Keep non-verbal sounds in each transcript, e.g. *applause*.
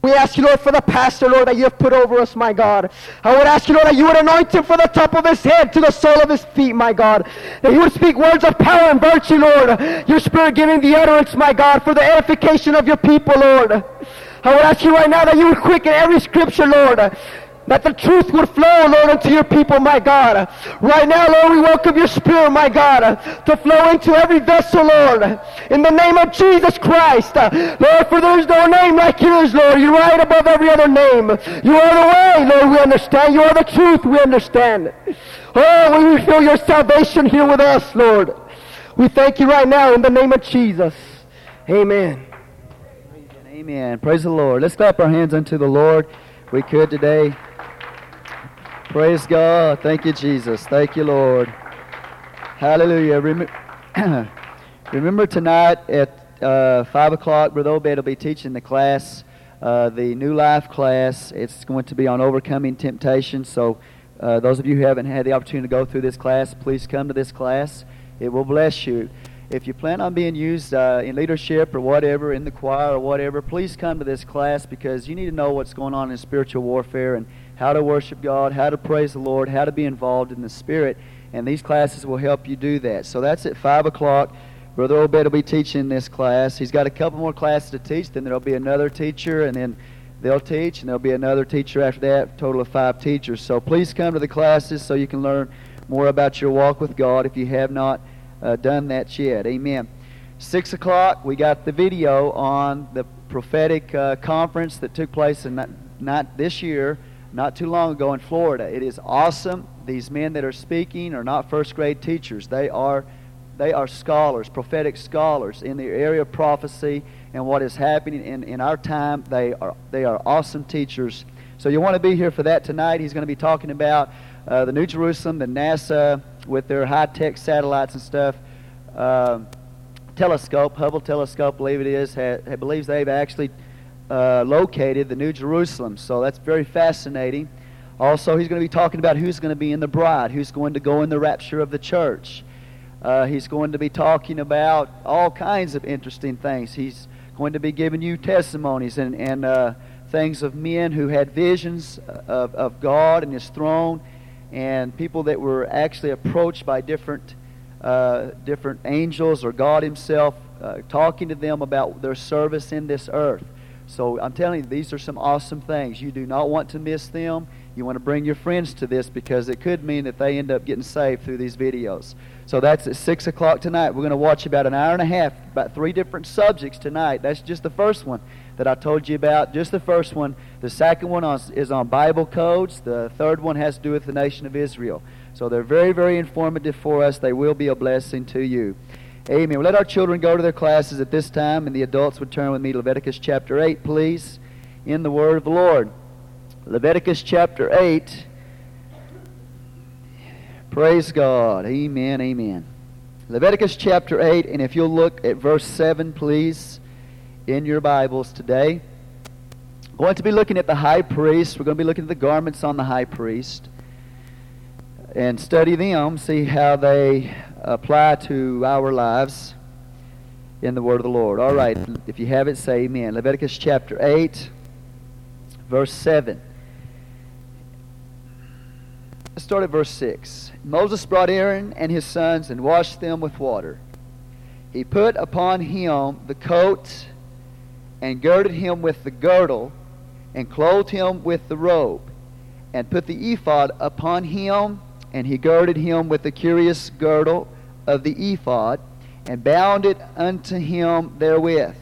We ask you, Lord, for the pastor, Lord, that you have put over us, my God. I would ask you, Lord, that you would anoint him from the top of his head to the sole of his feet, my God. That he would speak words of power and virtue, Lord. Your spirit giving the utterance, my God, for the edification of your people, Lord. I would ask you right now that you would quicken every scripture, Lord that the truth would flow, Lord, into your people, my God. Right now, Lord, we welcome your spirit, my God, to flow into every vessel, Lord. In the name of Jesus Christ. Lord, for there is no name like yours, Lord. You're right above every other name. You are the way, Lord, we understand. You are the truth, we understand. Oh, we feel your salvation here with us, Lord. We thank you right now in the name of Jesus. Amen. Amen. Praise the Lord. Let's clap our hands unto the Lord. We could today. Praise God. Thank you, Jesus. Thank you, Lord. Hallelujah. Remember, *clears throat* remember tonight at uh, 5 o'clock, Brother Obed will be teaching the class, uh, the New Life class. It's going to be on overcoming temptation. So, uh, those of you who haven't had the opportunity to go through this class, please come to this class. It will bless you. If you plan on being used uh, in leadership or whatever, in the choir or whatever, please come to this class because you need to know what's going on in spiritual warfare and how to worship God, how to praise the Lord, how to be involved in the Spirit. And these classes will help you do that. So that's at 5 o'clock. Brother Obed will be teaching this class. He's got a couple more classes to teach. Then there'll be another teacher, and then they'll teach, and there'll be another teacher after that, total of five teachers. So please come to the classes so you can learn more about your walk with God if you have not uh, done that yet. Amen. 6 o'clock, we got the video on the prophetic uh, conference that took place in not, not this year, not too long ago in Florida. It is awesome. These men that are speaking are not first grade teachers. They are they are scholars, prophetic scholars in the area of prophecy and what is happening in, in our time. They are they are awesome teachers. So you want to be here for that tonight. He's going to be talking about uh, the New Jerusalem, the NASA with their high tech satellites and stuff. Uh, telescope, Hubble telescope, believe it is, ha, believes they've actually uh, located, the New Jerusalem. So that's very fascinating. Also, he's going to be talking about who's going to be in the bride, who's going to go in the rapture of the church. Uh, he's going to be talking about all kinds of interesting things. He's going to be giving you testimonies and, and uh, things of men who had visions of, of God and His throne, and people that were actually approached by different, uh, different angels or God Himself, uh, talking to them about their service in this earth. So I'm telling you, these are some awesome things. You do not want to miss them. You want to bring your friends to this because it could mean that they end up getting saved through these videos. So that's at 6 o'clock tonight. We're going to watch about an hour and a half, about three different subjects tonight. That's just the first one that I told you about, just the first one. The second one is on Bible codes. The third one has to do with the nation of Israel. So they're very, very informative for us. They will be a blessing to you. Amen. We'll let our children go to their classes at this time, and the adults would turn with me to Leviticus chapter 8, please, in the Word of the Lord. Leviticus chapter 8. Praise God. Amen. Amen. Leviticus chapter 8, and if you'll look at verse 7, please, in your Bibles today. I'm going to be looking at the high priest. We're going to be looking at the garments on the high priest and study them, see how they apply to our lives in the word of the Lord. All right, if you have it, say amen. Leviticus chapter 8, verse 7. Let's start at verse 6. Moses brought Aaron and his sons and washed them with water. He put upon him the coat and girded him with the girdle and clothed him with the robe and put the ephod upon him and he girded him with the curious girdle of the ephod, and bound it unto him therewith.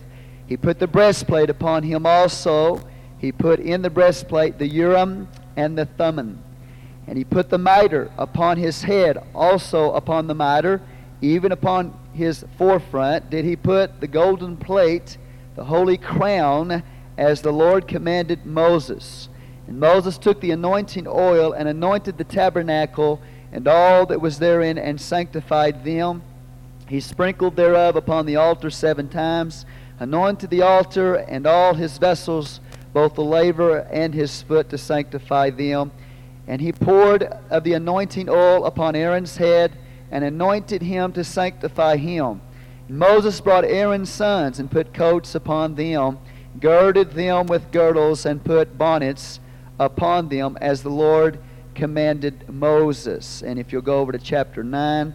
He put the breastplate upon him also. He put in the breastplate the Urim and the Thummim. And he put the mitre upon his head, also upon the mitre, even upon his forefront, did he put the golden plate, the holy crown, as the Lord commanded Moses. And Moses took the anointing oil and anointed the tabernacle and all that was therein and sanctified them. He sprinkled thereof upon the altar seven times, anointed the altar and all his vessels, both the laver and his foot, to sanctify them. And he poured of the anointing oil upon Aaron's head and anointed him to sanctify him. And Moses brought Aaron's sons and put coats upon them girded them with girdles, and put bonnets upon them, as the Lord commanded Moses. And if you'll go over to chapter 9.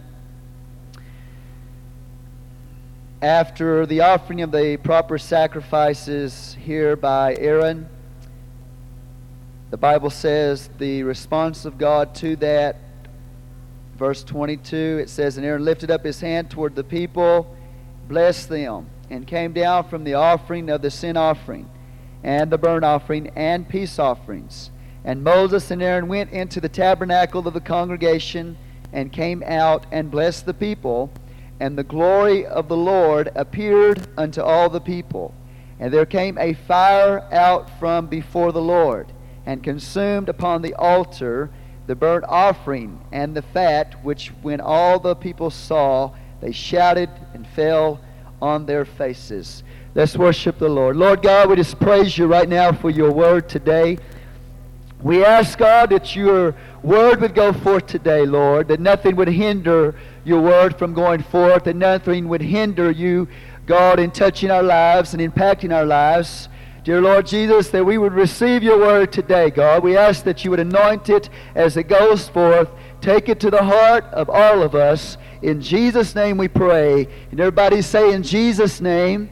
After the offering of the proper sacrifices here by Aaron, the Bible says the response of God to that, verse 22, it says, And Aaron lifted up his hand toward the people, blessed them, and came down from the offering of the sin offering, and the burnt offering, and peace offerings. And Moses and Aaron went into the tabernacle of the congregation, and came out and blessed the people. And the glory of the Lord appeared unto all the people. And there came a fire out from before the Lord and consumed upon the altar the burnt offering and the fat, which when all the people saw, they shouted and fell on their faces. Let's worship the Lord. Lord God, we just praise you right now for your word today. We ask, God, that your word would go forth today, Lord, that nothing would hinder your word from going forth, that nothing would hinder you, God, in touching our lives and impacting our lives. Dear Lord Jesus, that we would receive your word today, God. We ask that you would anoint it as it goes forth. Take it to the heart of all of us. In Jesus' name we pray. And everybody say, In Jesus' name.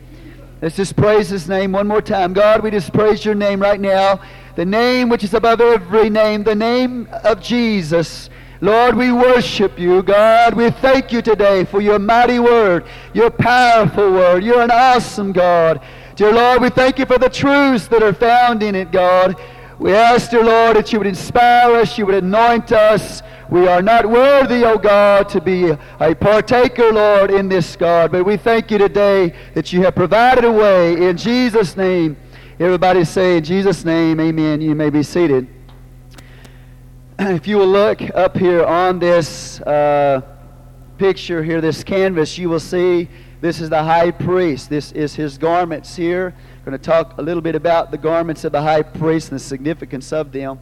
Let's just praise his name one more time. God, we just praise your name right now. The name which is above every name, the name of Jesus. Lord, we worship you, God. We thank you today for your mighty word, your powerful word. You're an awesome God. Dear Lord, we thank you for the truths that are found in it, God. We ask, dear Lord, that you would inspire us, you would anoint us. We are not worthy, O oh God, to be a partaker, Lord, in this, God. But we thank you today that you have provided a way in Jesus' name. Everybody say, in Jesus' name, amen. You may be seated. *clears throat* If you will look up here on this uh, picture here, this canvas, you will see this is the high priest. This is his garments here. Going to talk a little bit about the garments of the high priest and the significance of them.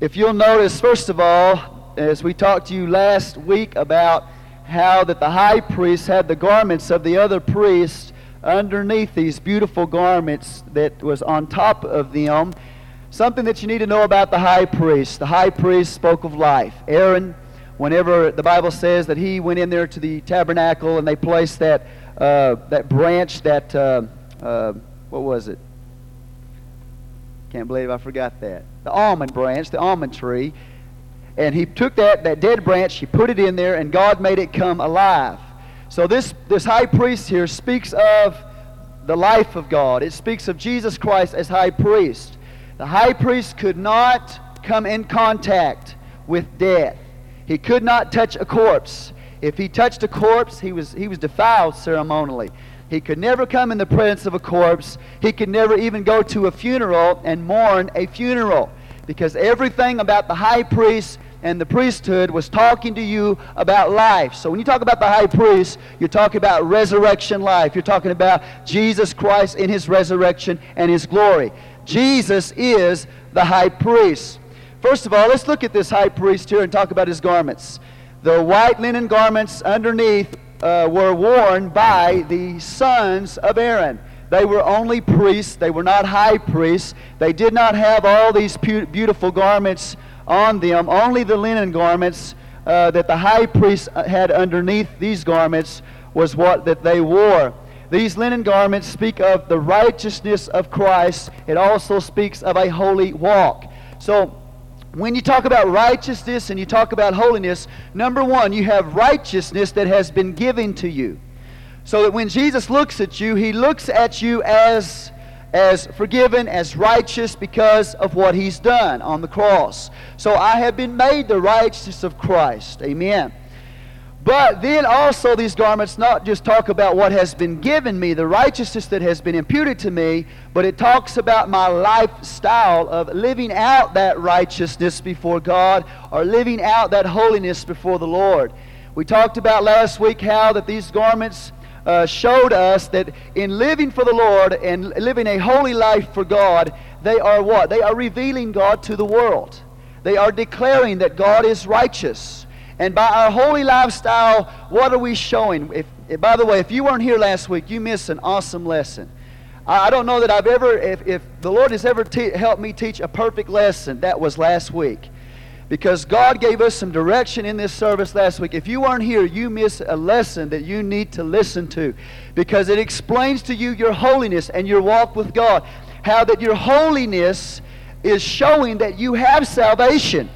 If you'll notice, first of all, as we talked to you last week about how that the high priest had the garments of the other priests underneath these beautiful garments that was on top of them. Something that you need to know about the high priest. The high priest spoke of life. Aaron whenever the Bible says that he went in there to the tabernacle and they placed that, uh, that branch, that, uh, uh, what was it? Can't believe I forgot that. The almond branch, the almond tree. And he took that, that dead branch, he put it in there, and God made it come alive. So this, this high priest here speaks of the life of God. It speaks of Jesus Christ as high priest. The high priest could not come in contact with death. He could not touch a corpse. If he touched a corpse, he was, he was defiled ceremonially. He could never come in the presence of a corpse. He could never even go to a funeral and mourn a funeral because everything about the high priest and the priesthood was talking to you about life. So when you talk about the high priest, you're talking about resurrection life. You're talking about Jesus Christ in his resurrection and his glory. Jesus is the high priest. First of all, let's look at this high priest here and talk about his garments. The white linen garments underneath uh, were worn by the sons of Aaron. They were only priests, they were not high priests. They did not have all these beautiful garments on them. Only the linen garments uh, that the high priest uh, had underneath these garments was what that they wore. These linen garments speak of the righteousness of Christ. It also speaks of a holy walk. So when you talk about righteousness and you talk about holiness, number one, you have righteousness that has been given to you. So that when Jesus looks at you, he looks at you as, as forgiven, as righteous because of what he's done on the cross. So I have been made the righteousness of Christ. Amen. But then also, these garments not just talk about what has been given me, the righteousness that has been imputed to me, but it talks about my lifestyle of living out that righteousness before God or living out that holiness before the Lord. We talked about last week how that these garments uh, showed us that in living for the Lord and living a holy life for God, they are what? They are revealing God to the world. They are declaring that God is righteous. And by our holy lifestyle, what are we showing? If eh, by the way, if you weren't here last week, you missed an awesome lesson. I don't know that I've ever, if, if the Lord has ever te- helped me teach a perfect lesson, that was last week. Because God gave us some direction in this service last week. If you weren't here, you missed a lesson that you need to listen to. Because it explains to you your holiness and your walk with God. How that your holiness is showing that you have salvation.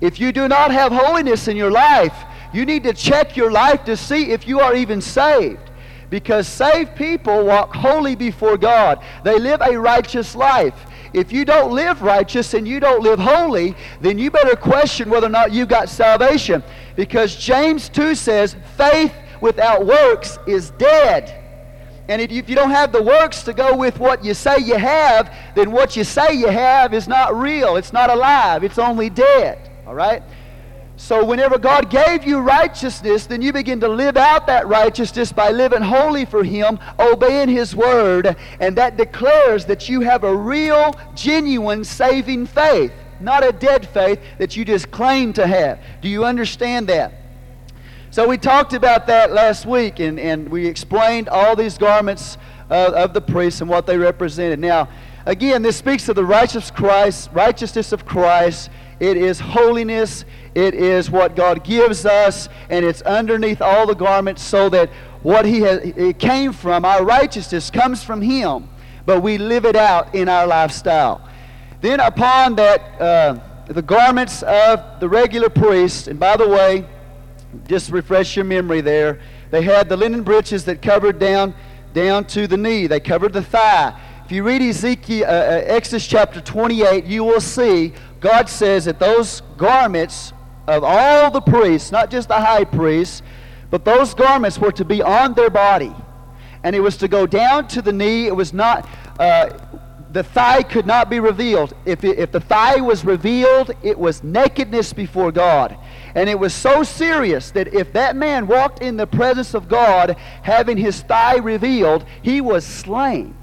If you do not have holiness in your life, you need to check your life to see if you are even saved. Because saved people walk holy before God. They live a righteous life. If you don't live righteous and you don't live holy, then you better question whether or not you got salvation. Because James 2 says, faith without works is dead. And if you don't have the works to go with what you say you have, then what you say you have is not real. It's not alive. It's only dead. All right? So, whenever God gave you righteousness, then you begin to live out that righteousness by living holy for Him, obeying His word, and that declares that you have a real, genuine, saving faith, not a dead faith that you just claim to have. Do you understand that? So, we talked about that last week, and, and we explained all these garments uh, of the priests and what they represented. Now, again, this speaks of the righteous Christ, righteousness of Christ. It is holiness it is what God gives us, and it's underneath all the garments so that what He has, it came from, our righteousness comes from Him, but we live it out in our lifestyle. Then upon that, uh, the garments of the regular priest, and by the way, just refresh your memory there, they had the linen breeches that covered down, down to the knee. They covered the thigh. If you read Ezekiel, uh, uh Exodus chapter 28, you will see God says that those garments of all the priests, not just the high priests, but those garments were to be on their body. And it was to go down to the knee. It was not, uh, the thigh could not be revealed. If, it, if the thigh was revealed, it was nakedness before God. And it was so serious that if that man walked in the presence of God having his thigh revealed, he was slain.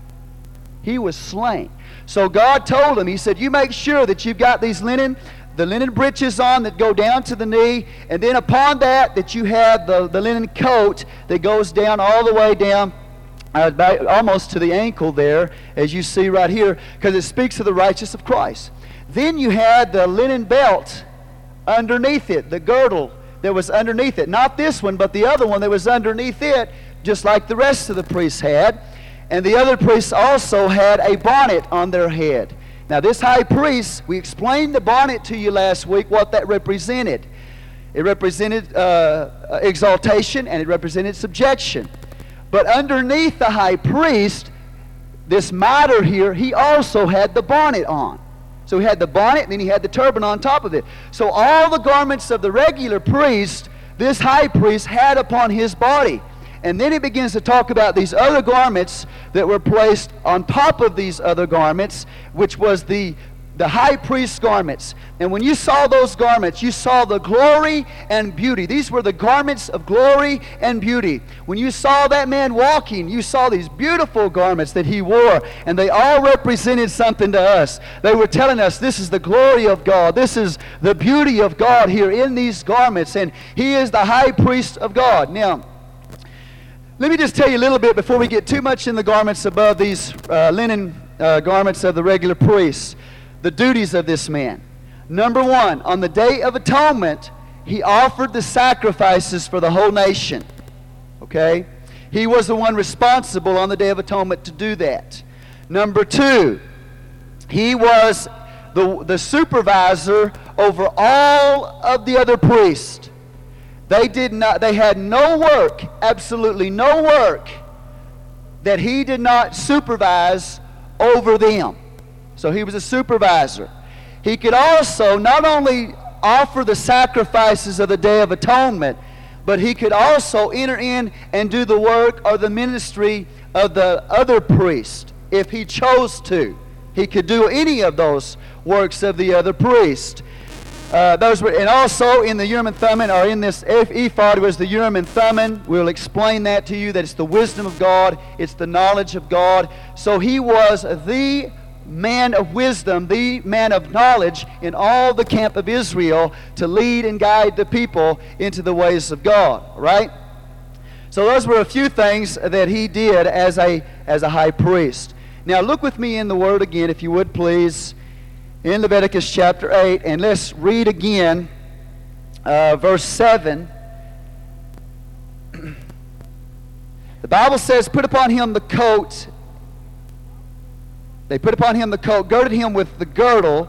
He was slain. So God told him, He said, You make sure that you've got these linen the linen breeches on that go down to the knee, and then upon that, that you have the, the linen coat that goes down all the way down uh, almost to the ankle there, as you see right here, because it speaks of the righteousness of Christ. Then you had the linen belt underneath it, the girdle that was underneath it. Not this one, but the other one that was underneath it, just like the rest of the priests had. And the other priests also had a bonnet on their head. Now, this high priest, we explained the bonnet to you last week, what that represented. It represented uh, exaltation and it represented subjection. But underneath the high priest, this mitre here, he also had the bonnet on. So he had the bonnet and then he had the turban on top of it. So all the garments of the regular priest, this high priest had upon his body. And then he begins to talk about these other garments that were placed on top of these other garments, which was the, the high priest's garments. And when you saw those garments, you saw the glory and beauty. These were the garments of glory and beauty. When you saw that man walking, you saw these beautiful garments that he wore, and they all represented something to us. They were telling us this is the glory of God, this is the beauty of God here in these garments, and he is the high priest of God. Now, let me just tell you a little bit before we get too much in the garments above these uh, linen uh, garments of the regular priests. The duties of this man. Number one, on the Day of Atonement, he offered the sacrifices for the whole nation. Okay? He was the one responsible on the Day of Atonement to do that. Number two, he was the, the supervisor over all of the other priests. They did not, they had no work, absolutely no work, that he did not supervise over them. So he was a supervisor. He could also not only offer the sacrifices of the Day of Atonement, but he could also enter in and do the work or the ministry of the other priest if he chose to. He could do any of those works of the other priest. Uh, those were, and also in the Urim and Thummim, or in this ephod was the Urim and Thummim. We'll explain that to you. That it's the wisdom of God, it's the knowledge of God. So he was the man of wisdom, the man of knowledge in all the camp of Israel to lead and guide the people into the ways of God. Right? So those were a few things that he did as a, as a high priest. Now look with me in the Word again, if you would please, in Leviticus chapter 8, and let's read again uh, verse 7. *clears throat* The Bible says, Put upon him the coat. They put upon him the coat, girded him with the girdle,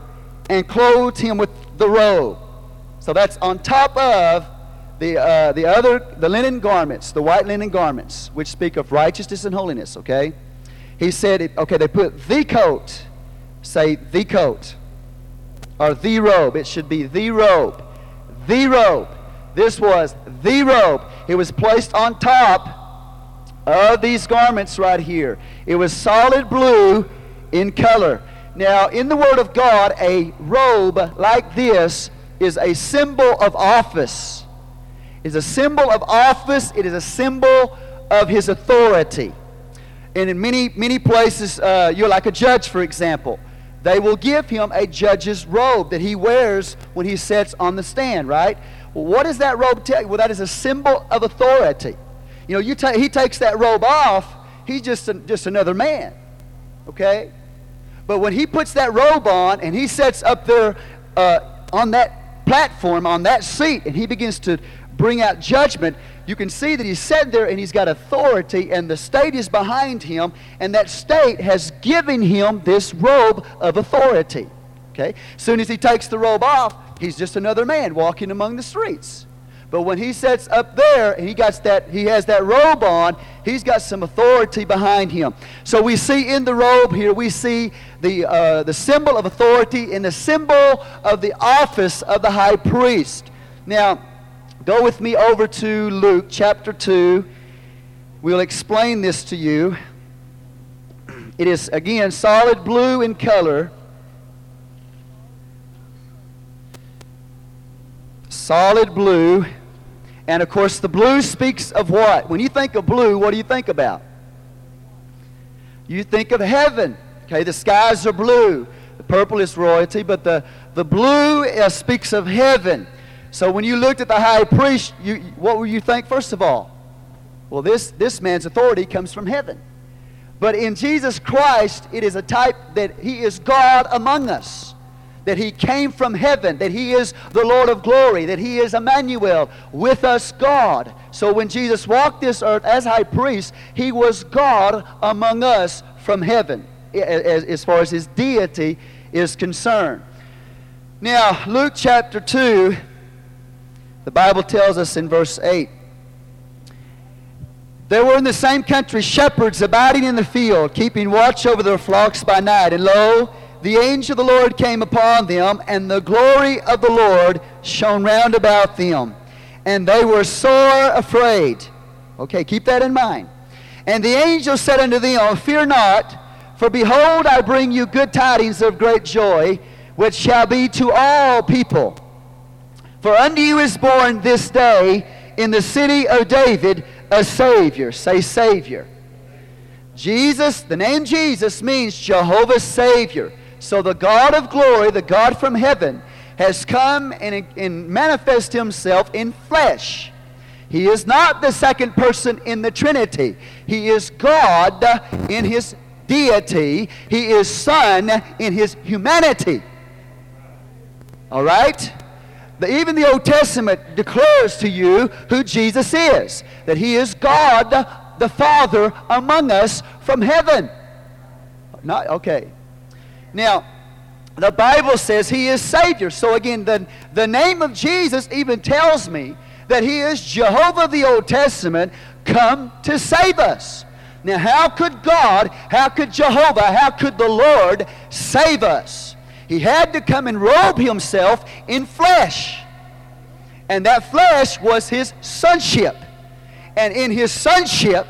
and clothed him with the robe. So that's on top of the, uh, the other, the linen garments, the white linen garments, which speak of righteousness and holiness, okay? He said, okay, they put the coat, say the coat, or the robe. It should be the robe. The robe. This was the robe. It was placed on top of these garments right here. It was solid blue in color. Now, in the Word of God, a robe like this is a symbol of office. Is a symbol of office. It is a symbol of his authority. And in many, many places, uh, you're like a judge, for example. They will give him a judge's robe that he wears when he sits on the stand, right? Well, what does that robe tell you? Well, that is a symbol of authority. You know, you ta- he takes that robe off, he's just, a, just another man. Okay? But when he puts that robe on and he sits up there uh, on that platform, on that seat, and he begins to bring out judgment, you can see that he's sitting there and he's got authority, and the state is behind him, and that state has given him this robe of authority. Okay? Soon as he takes the robe off, he's just another man walking among the streets. But when he sits up there and he got that he has that robe on, he's got some authority behind him. So we see in the robe here, we see the uh, the symbol of authority and the symbol of the office of the high priest. Now, go with me over to Luke chapter 2. We'll explain this to you. It is again solid blue in color. solid blue. And of course, the blue speaks of what? When you think of blue, what do you think about? You think of heaven. Okay, the skies are blue. The purple is royalty, but the, the blue uh, speaks of heaven. So when you looked at the high priest, you, what would you think first of all? Well, this, this man's authority comes from heaven. But in Jesus Christ, it is a type that he is God among us that he came from heaven, that he is the Lord of glory, that he is Emmanuel, with us God. So when Jesus walked this earth as high priest, he was God among us from heaven, as, as far as his deity is concerned. Now, Luke chapter 2, the Bible tells us in verse 8 there were in the same country shepherds abiding in the field, keeping watch over their flocks by night. And lo, the angel of the Lord came upon them, and the glory of the Lord shone round about them. And they were sore afraid. Okay, keep that in mind. And the angel said unto them, Fear not, for behold, I bring you good tidings of great joy, which shall be to all people. For unto you is born this day in the city of David a Savior. Say, Savior. Jesus, the name Jesus means Jehovah's Savior. So the God of glory, the God from heaven, has come and, and manifest himself in flesh. He is not the second person in the Trinity. He is God in his deity. He is Son in his humanity. All right? The, even the Old Testament declares to you who Jesus is that he is God the Father among us from heaven. Not, okay. Now, the Bible says he is Savior. So again, the, the name of Jesus even tells me that he is Jehovah the Old Testament come to save us. Now, how could God, how could Jehovah, how could the Lord save us? He had to come and robe himself in flesh. And that flesh was his sonship. And in his sonship,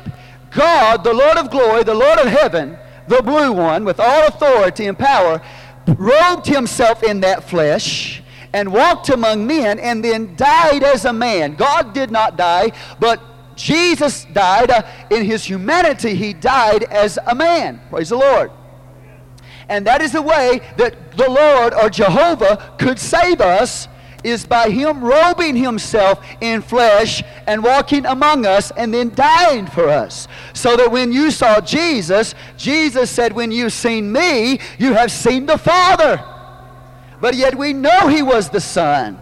God, the Lord of glory, the Lord of heaven, the blue one, with all authority and power, robed himself in that flesh and walked among men and then died as a man. God did not die, but Jesus died uh, in his humanity. He died as a man. Praise the Lord. And that is the way that the Lord or Jehovah could save us is by him robing himself in flesh and walking among us and then dying for us. So that when you saw Jesus, Jesus said, When you've seen me, you have seen the Father. But yet we know he was the Son.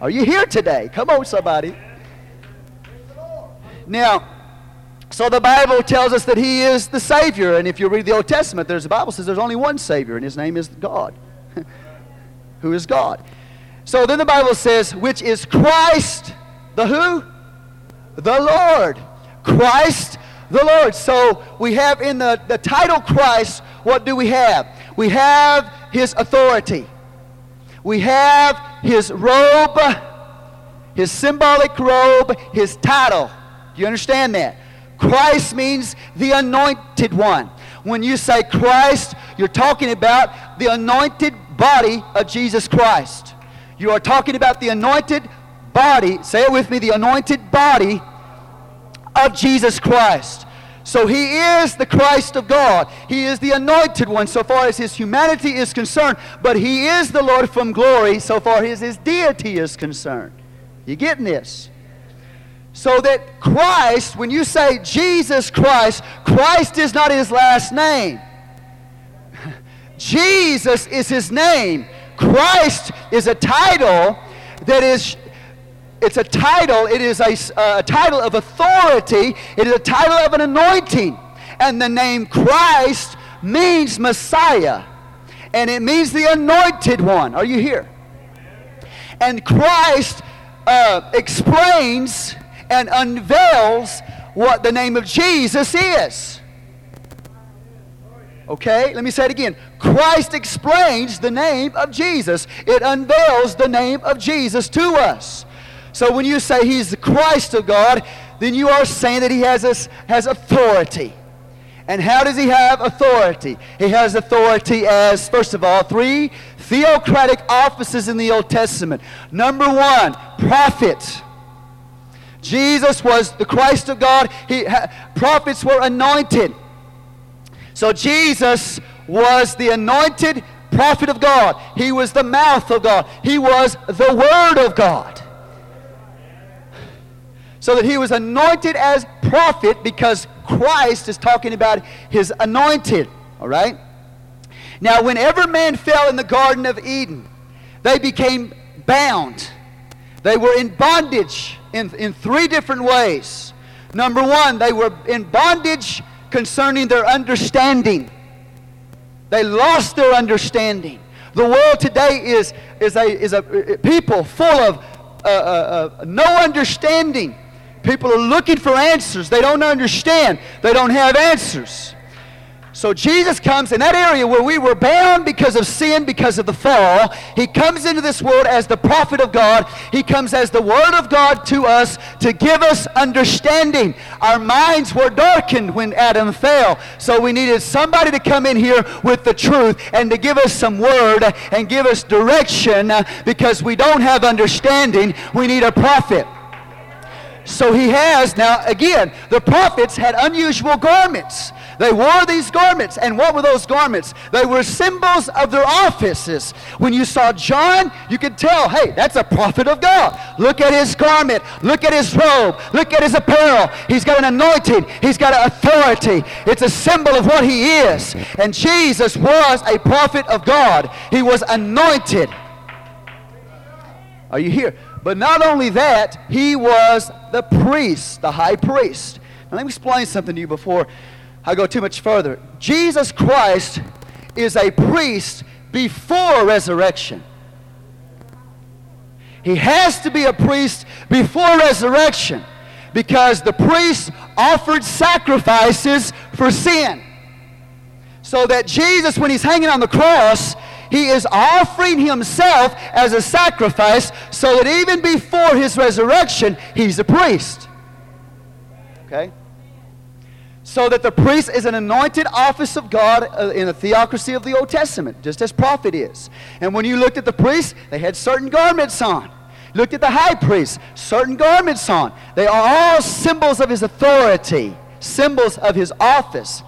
Are you here today? Come on, somebody. Now, so the Bible tells us that he is the Savior. And if you read the Old Testament, there's the Bible says there's only one Savior, and his name is God. *laughs* who is God. So then the Bible says, which is Christ, the who? The Lord. Christ the Lord. So we have in the, the title Christ, what do we have? We have his authority. We have his robe, his symbolic robe, his title. Do you understand that? Christ means the anointed one. When you say Christ, you're talking about the anointed body of Jesus Christ. You are talking about the anointed body, say it with me, the anointed body of Jesus Christ. So he is the Christ of God. He is the anointed one so far as his humanity is concerned, but he is the Lord from glory so far as his deity is concerned. You getting this? So that Christ, when you say Jesus Christ, Christ is not his last name. *laughs* Jesus is his name. Christ is a title that is it's a title, it is a, a title of authority, it is a title of an anointing. And the name Christ means Messiah. And it means the anointed one. Are you here? And Christ uh, explains and unveils what the name of Jesus is. Okay, let me say it again. Christ explains the name of Jesus, it unveils the name of Jesus to us. So when you say he's the Christ of God, then you are saying that he has, this, has authority. And how does he have authority? He has authority as, first of all, three theocratic offices in the Old Testament. Number one, prophet. Jesus was the Christ of God. He, prophets were anointed. So Jesus was the anointed prophet of God. He was the mouth of God. He was the Word of God. So that he was anointed as prophet because Christ is talking about his anointed. All right? Now, whenever man fell in the Garden of Eden, they became bound. They were in bondage in, in three different ways. Number one, they were in bondage concerning their understanding. They lost their understanding. The world today is, is, a, is a people full of uh, uh, uh, no understanding. People are looking for answers. They don't understand. They don't have answers. So Jesus comes in that area where we were bound because of sin, because of the fall. He comes into this world as the prophet of God. He comes as the word of God to us to give us understanding. Our minds were darkened when Adam fell. So we needed somebody to come in here with the truth and to give us some word and give us direction because we don't have understanding. We need a prophet. So he has, now again, the prophets had unusual garments. They wore these garments. And what were those garments? They were symbols of their offices. When you saw John, you could tell, hey, that's a prophet of God. Look at his garment. Look at his robe. Look at his apparel. He's got an anointing. He's got an authority. It's a symbol of what he is. And Jesus was a prophet of God. He was anointed. Are you here? But not only that, he was the priest, the high priest. Now, let me explain something to you before I go too much further. Jesus Christ is a priest before resurrection. He has to be a priest before resurrection because the priest offered sacrifices for sin. So that Jesus, when he's hanging on the cross, he is offering himself as a sacrifice so that even before his resurrection, he's a priest. Okay? So that the priest is an anointed office of God uh, in the theocracy of the Old Testament, just as prophet is. And when you looked at the priests, they had certain garments on. Looked at the high priest, certain garments on. They are all symbols of his authority, symbols of his office.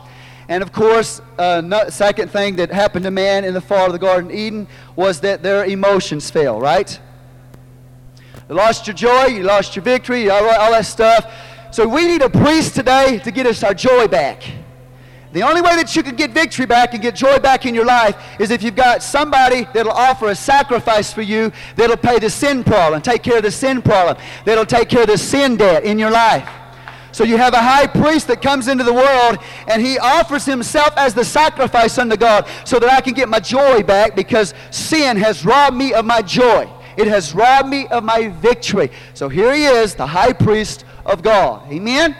And of course, uh, second thing that happened to man in the fall of the Garden of Eden was that their emotions fell, right? You lost your joy, you lost your victory, all, all that stuff. So we need a priest today to get us our joy back. The only way that you can get victory back and get joy back in your life is if you've got somebody that'll offer a sacrifice for you that'll pay the sin problem, take care of the sin problem, that'll take care of the sin debt in your life. So you have a high priest that comes into the world and he offers himself as the sacrifice unto God so that I can get my joy back because sin has robbed me of my joy. It has robbed me of my victory. So here he is, the high priest of God. Amen?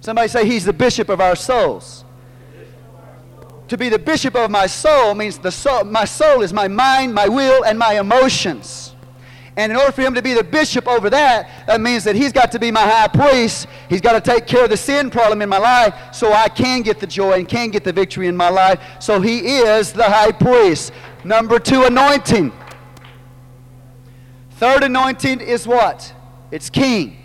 Somebody say he's the bishop of our souls. To be the bishop of my soul means the soul, my soul is my mind, my will, and my emotions. And in order for him to be the bishop over that, that means that he's got to be my high priest. He's got to take care of the sin problem in my life so I can get the joy and can get the victory in my life. So he is the high priest. Number two, anointing. Third anointing is what? It's king.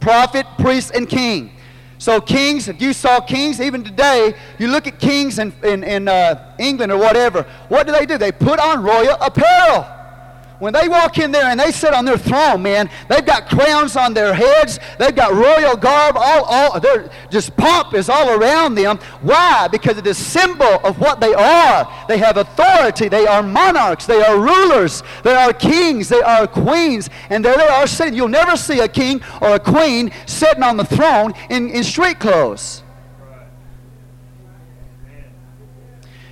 Prophet, priest, and king. So kings, if you saw kings, even today, you look at kings in, in, in uh, England or whatever, what do they do? They put on royal apparel. When they walk in there and they sit on their throne, man, they've got crowns on their heads. They've got royal garb. All, all, they're just pomp is all around them. Why? Because it is symbol of what they are. They have authority. They are monarchs. They are rulers. They are kings. They are queens. And there they are sitting. You'll never see a king or a queen sitting on the throne in, in street clothes.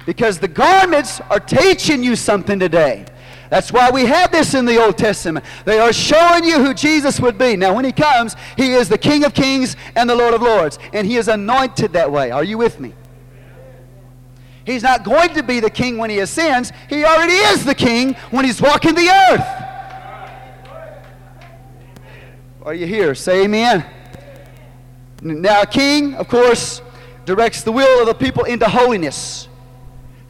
Because the garments are teaching you something today. That's why we have this in the Old Testament. They are showing you who Jesus would be. Now, when he comes, he is the King of kings and the Lord of lords. And he is anointed that way. Are you with me? He's not going to be the king when he ascends. He already is the king when he's walking the earth. Are you here? Say amen. Now, a king, of course, directs the will of the people into holiness.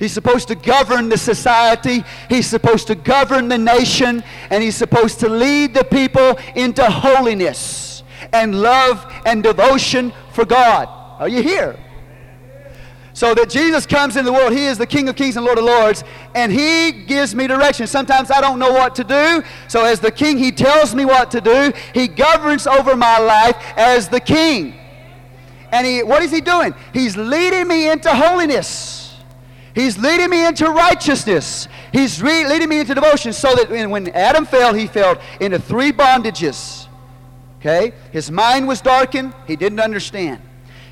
He's supposed to govern the society. He's supposed to govern the nation. And he's supposed to lead the people into holiness and love and devotion for God. Are you here? So that Jesus comes in the world. He is the King of Kings and Lord of Lords. And He gives me direction. Sometimes I don't know what to do. So as the King, He tells me what to do. He governs over my life as the King. And he, what is He doing? He's leading me into holiness. He's leading me into righteousness. He's re- leading me into devotion so that when Adam fell, he fell into three bondages. Okay? His mind was darkened. He didn't understand.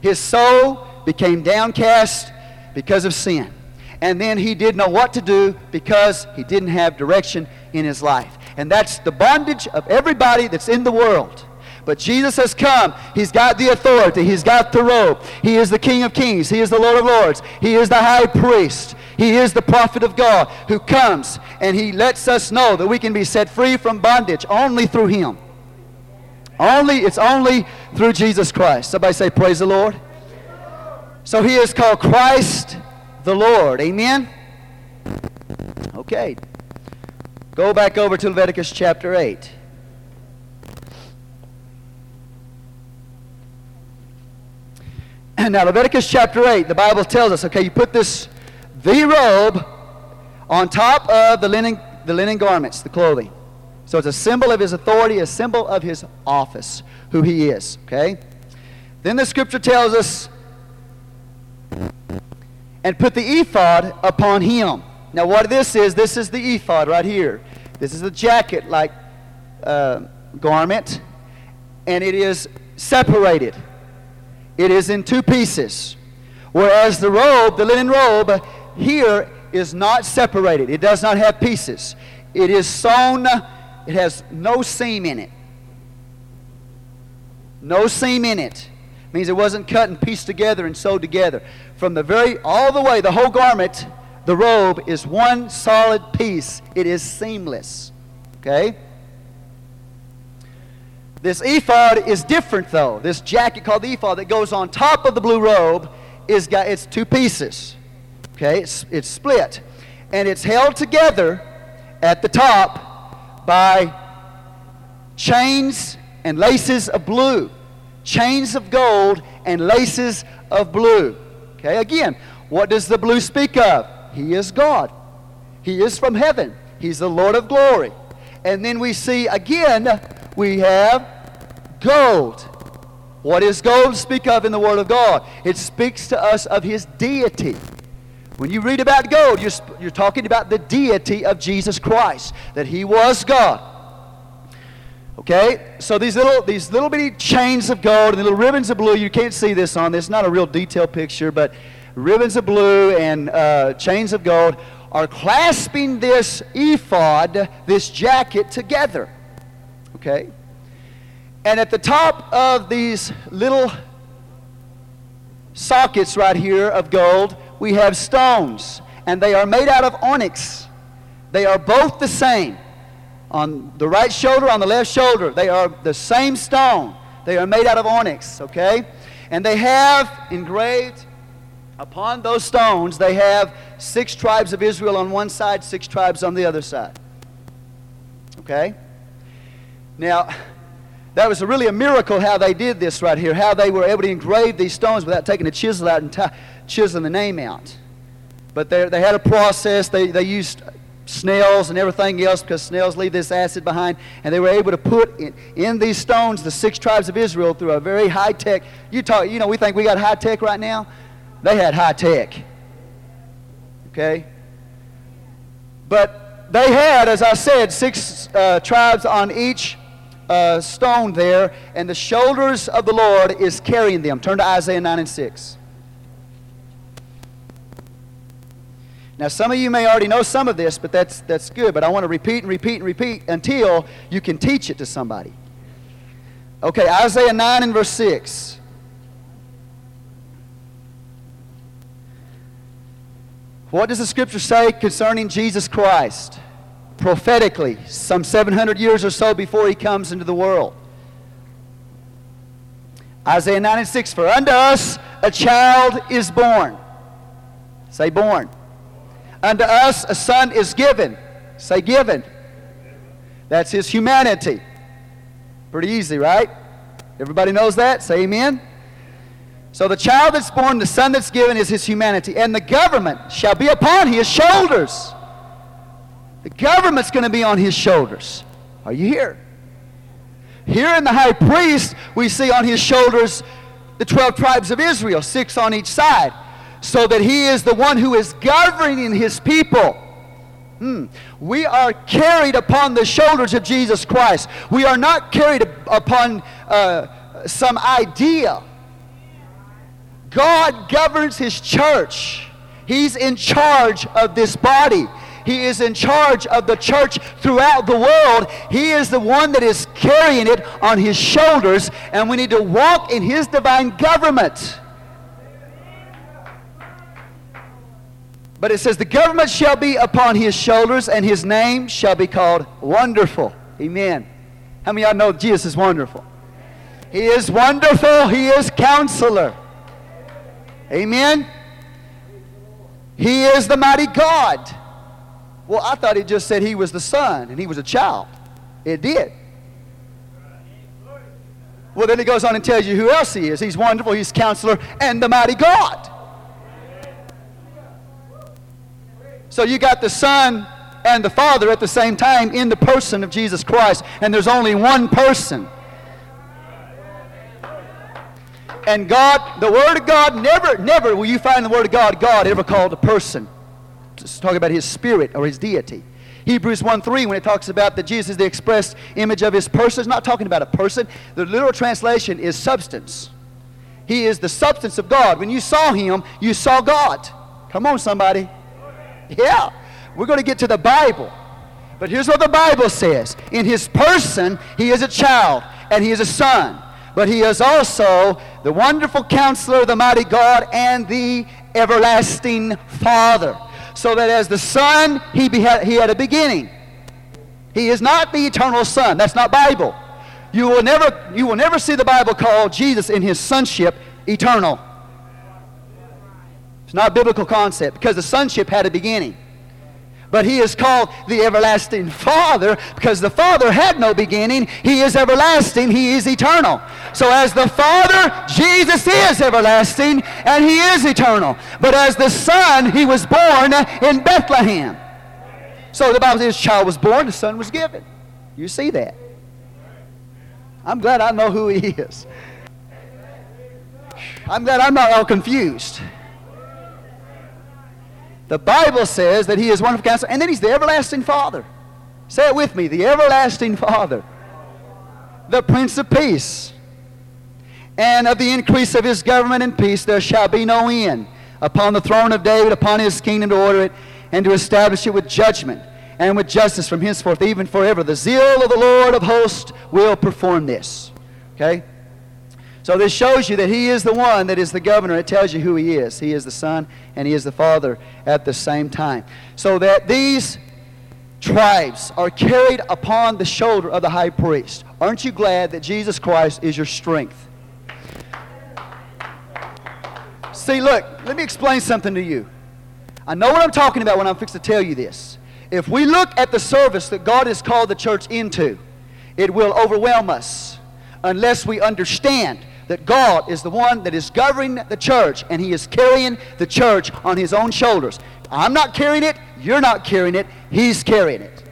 His soul became downcast because of sin. And then he didn't know what to do because he didn't have direction in his life. And that's the bondage of everybody that's in the world. But Jesus has come. He's got the authority. He's got the robe. He is the King of kings. He is the Lord of lords. He is the high priest. He is the prophet of God who comes and he lets us know that we can be set free from bondage only through him. Only, it's only through Jesus Christ. Somebody say, Praise the Lord. So he is called Christ the Lord. Amen? Okay. Go back over to Leviticus chapter 8. *clears throat* now, Leviticus chapter 8, the Bible tells us, okay, you put this, the robe, on top of the linen, the linen garments, the clothing. So it's a symbol of his authority, a symbol of his office, who he is, okay? Then the scripture tells us, and put the ephod upon him. Now, what this is, this is the ephod right here. This is a jacket like uh, garment, and it is separated. It is in two pieces. Whereas the robe, the linen robe, here is not separated. It does not have pieces. It is sewn, it has no seam in it. No seam in it. Means it wasn't cut and pieced together and sewed together. From the very, all the way, the whole garment, the robe is one solid piece. It is seamless. Okay? This ephod is different though. This jacket called the ephod that goes on top of the blue robe is got it's two pieces. Okay, it's, it's split. And it's held together at the top by chains and laces of blue. Chains of gold and laces of blue. Okay, again, what does the blue speak of? He is God. He is from heaven. He's the Lord of glory. And then we see again, we have gold. What does gold speak of in the Word of God? It speaks to us of His deity. When you read about gold, you're, you're talking about the deity of Jesus Christ, that He was God. Okay, so these little these little bitty chains of gold and little ribbons of blue. You can't see this on this. Not a real detailed picture, but ribbons of blue and uh, chains of gold are clasping this ephod, this jacket, together. Okay, and at the top of these little sockets right here of gold, we have stones, and they are made out of onyx. They are both the same on the right shoulder, on the left shoulder. They are the same stone. They are made out of onyx, okay? And they have engraved upon those stones, they have six tribes of Israel on one side, six tribes on the other side. Okay? Now, that was really a miracle how they did this right here, how they were able to engrave these stones without taking a chisel out and t- chiseling the name out. But they they had a process. They, they used snails and everything else because snails leave this acid behind. And they were able to put in, in these stones the six tribes of Israel through a very high tech. You talk, you know, we think we got high tech right now. They had high tech. Okay? But they had, as I said, six uh, tribes on each uh, stone there, and the shoulders of the Lord is carrying them. Turn to Isaiah 9 and 6. Now, some of you may already know some of this, but that's, that's good. But I want to repeat and repeat and repeat until you can teach it to somebody. Okay, Isaiah 9 and verse 6. What does the scripture say concerning Jesus Christ? Prophetically, some 700 years or so before he comes into the world. Isaiah 9 and 6 For unto us a child is born. Say, born. Unto us a son is given. Say, given. That's his humanity. Pretty easy, right? Everybody knows that? Say amen. So the child that's born, the son that's given, is his humanity. And the government shall be upon his shoulders. The government's going to be on his shoulders. Are you here? Here in the high priest, we see on his shoulders the 12 tribes of Israel, six on each side so that he is the one who is governing his people. Hmm. We are carried upon the shoulders of Jesus Christ. We are not carried upon uh, some idea. God governs his church. He's in charge of this body. He is in charge of the church throughout the world. He is the one that is carrying it on his shoulders, and we need to walk in his divine government. But it says, The government shall be upon his shoulders, and his name shall be called Wonderful. Amen. How many of y'all know Jesus is wonderful? He is wonderful. He is counselor. Amen. He is the mighty God. Well, I thought it just said he was the son and he was a child. It did. Well, then he goes on and tells you who else he is. He's wonderful, he's counselor, and the mighty God. So you got the Son and the Father at the same time in the person of Jesus Christ. And there's only one person. And God, the Word of God, never, never will you find the Word of God, God ever called a person. Talking about His Spirit or His deity. Hebrews 1 3, when it talks about that Jesus is the express image of His person, it's not talking about a person. The literal translation is substance. He is the substance of God. When you saw Him, you saw God. Come on, somebody. Yeah, we're going to get to the Bible. But here's what the Bible says In his person, he is a child and he is a son. But he is also the wonderful counselor, the mighty God, and the everlasting Father. So that as the Son, he, beha- he had a beginning. He is not the eternal Son. That's not Bible. You will never, you will never see the Bible call Jesus in his sonship eternal. It's not a biblical concept because the sonship had a beginning. But he is called the everlasting Father because the Father had no beginning. He is everlasting. He is eternal. So as the Father, Jesus is everlasting and he is eternal. But as the Son, he was born in Bethlehem. So the Bible says, child was born, the Son was given. You see that? I'm glad I know who He is. I'm glad I'm not all confused. The Bible says that He is wonderful counselor, and then He's the everlasting Father. Say it with me the everlasting Father, the Prince of Peace. And of the increase of His government and peace there shall be no end upon the throne of David, upon His kingdom to order it and to establish it with judgment and with justice from henceforth, even forever. The zeal of the Lord of hosts will perform this. Okay? So this shows you that He is the one that is the governor. It tells you who He is. He is the Son and He is the Father at the same time. So that these tribes are carried upon the shoulder of the high priest. Aren't you glad that Jesus Christ is your strength? See, look, let me explain something to you. I know what I'm talking about when I'm fixed to tell you this. If we look at the service that God has called the church into, it will overwhelm us unless we understand that God is the one that is governing the church and He is carrying the church on His own shoulders. I'm not carrying it, you're not carrying it, He's carrying it.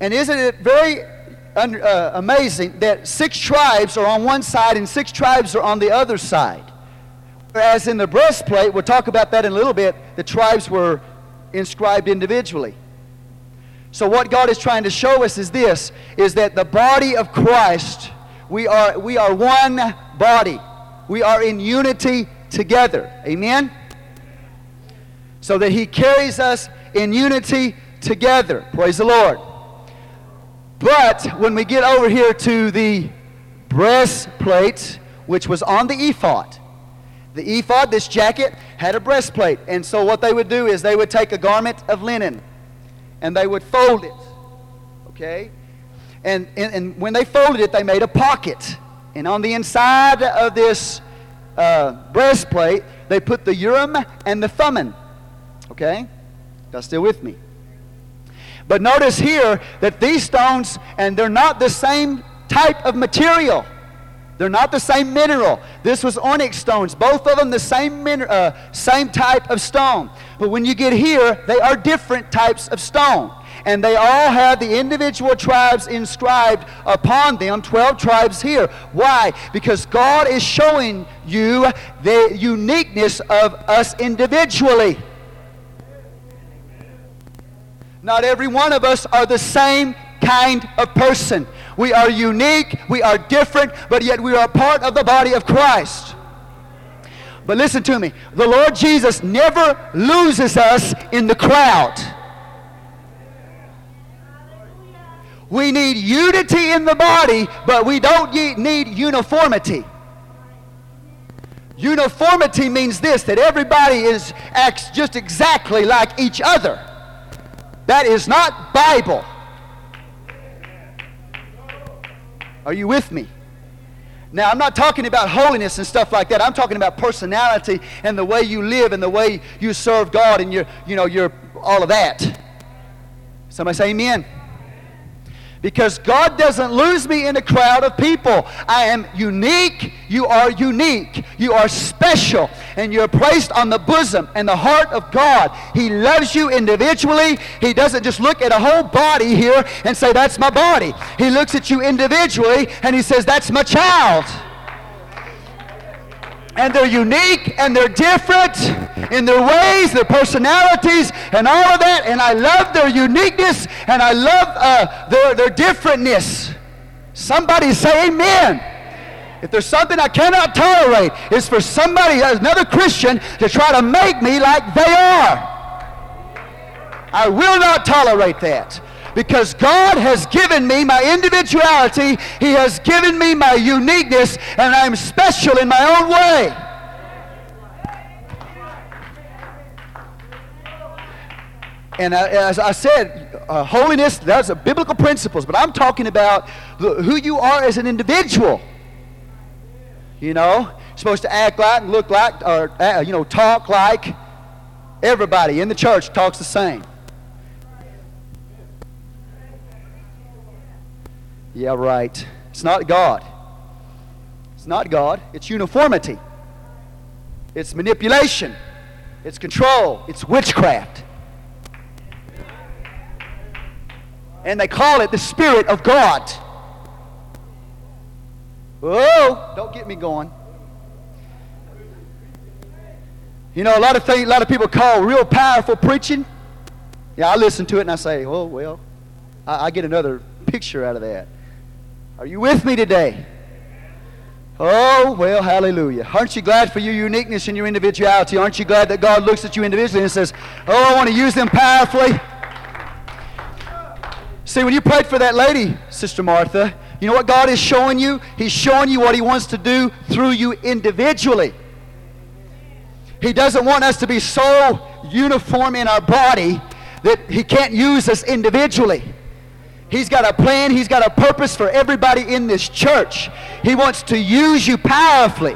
And isn't it very uh, amazing that six tribes are on one side and six tribes are on the other side? Whereas in the breastplate, we'll talk about that in a little bit, the tribes were inscribed individually. So what God is trying to show us is this is that the body of Christ we are, we are one body. We are in unity together. Amen? So that He carries us in unity together. Praise the Lord. But when we get over here to the breastplate, which was on the ephod, the ephod, this jacket, had a breastplate. And so what they would do is they would take a garment of linen and they would fold it. Okay? And, and, and when they folded it, they made a pocket. And on the inside of this uh, breastplate, they put the Urim and the Thummim. Okay? Y'all still with me? But notice here that these stones, and they're not the same type of material. They're not the same mineral. This was onyx stones. Both of them the same, min- uh, same type of stone. But when you get here, they are different types of stone and they all have the individual tribes inscribed upon them, 12 tribes here. Why? Because God is showing you the uniqueness of us individually. Not every one of us are the same kind of person. We are unique, we are different, but yet we are part of the body of Christ. But listen to me the Lord Jesus never loses us in the crowd. We need unity in the body, but we don't need uniformity. Uniformity means this that everybody is acts just exactly like each other. That is not Bible. Are you with me? Now, I'm not talking about holiness and stuff like that. I'm talking about personality and the way you live and the way you serve God and your, you know, your all of that. Somebody say amen. Because God doesn't lose me in a crowd of people. I am unique. You are unique. You are special. And you're placed on the bosom and the heart of God. He loves you individually. He doesn't just look at a whole body here and say, That's my body. He looks at you individually and He says, That's my child and they're unique and they're different in their ways, their personalities, and all of that. And I love their uniqueness and I love uh, their, their differentness. Somebody say amen. If there's something I cannot tolerate, it's for somebody, another Christian, to try to make me like they are. I will not tolerate that because God has given me my individuality, He has given me my uniqueness, and I'm special in my own way. And as I said, uh, holiness, that's a biblical principles, but I'm talking about the, who you are as an individual. You know, supposed to act like, and look like, or, uh, you know, talk like everybody in the church talks the same. Yeah, right. It's not God. It's not God. It's uniformity. It's manipulation. It's control. It's witchcraft. And they call it the Spirit of God. Oh, don't get me going. You know, a lot of things, a lot of people call real powerful preaching. Yeah, I listen to it and I say, oh, well, I, I get another picture out of that. Are you with me today? Oh, well, hallelujah. Aren't you glad for your uniqueness and your individuality? Aren't you glad that God looks at you individually and says, Oh, I want to use them powerfully? See, when you prayed for that lady, Sister Martha, you know what God is showing you? He's showing you what He wants to do through you individually. He doesn't want us to be so uniform in our body that He can't use us individually. He's got a plan, He's got a purpose for everybody in this church. He wants to use you powerfully.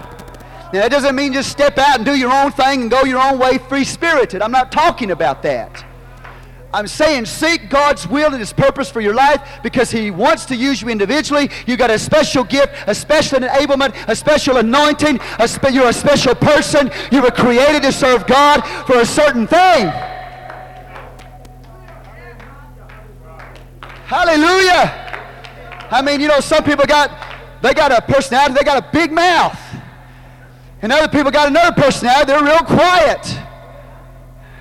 Now, that doesn't mean just step out and do your own thing and go your own way free spirited. I'm not talking about that. I'm saying seek God's will and His purpose for your life because He wants to use you individually. You've got a special gift, a special enablement, a special anointing. A spe- you're a special person. You were created to serve God for a certain thing. Hallelujah. I mean, you know, some people got they got a personality, they got a big mouth. And other people got another personality, they're real quiet.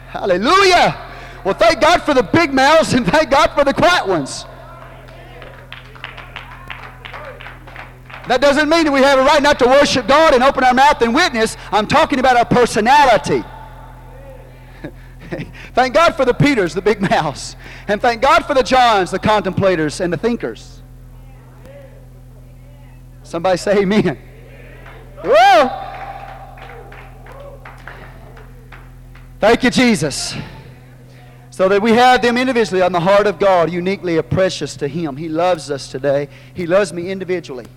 Hallelujah. Well, thank God for the big mouths and *laughs* thank God for the quiet ones. That doesn't mean that we have a right not to worship God and open our mouth and witness. I'm talking about our personality. Thank God for the Peters, the big mouths. And thank God for the Johns, the contemplators and the thinkers. Somebody say amen. Whoa! Thank you, Jesus. So that we have them individually on the heart of God, uniquely precious to Him. He loves us today. He loves me individually.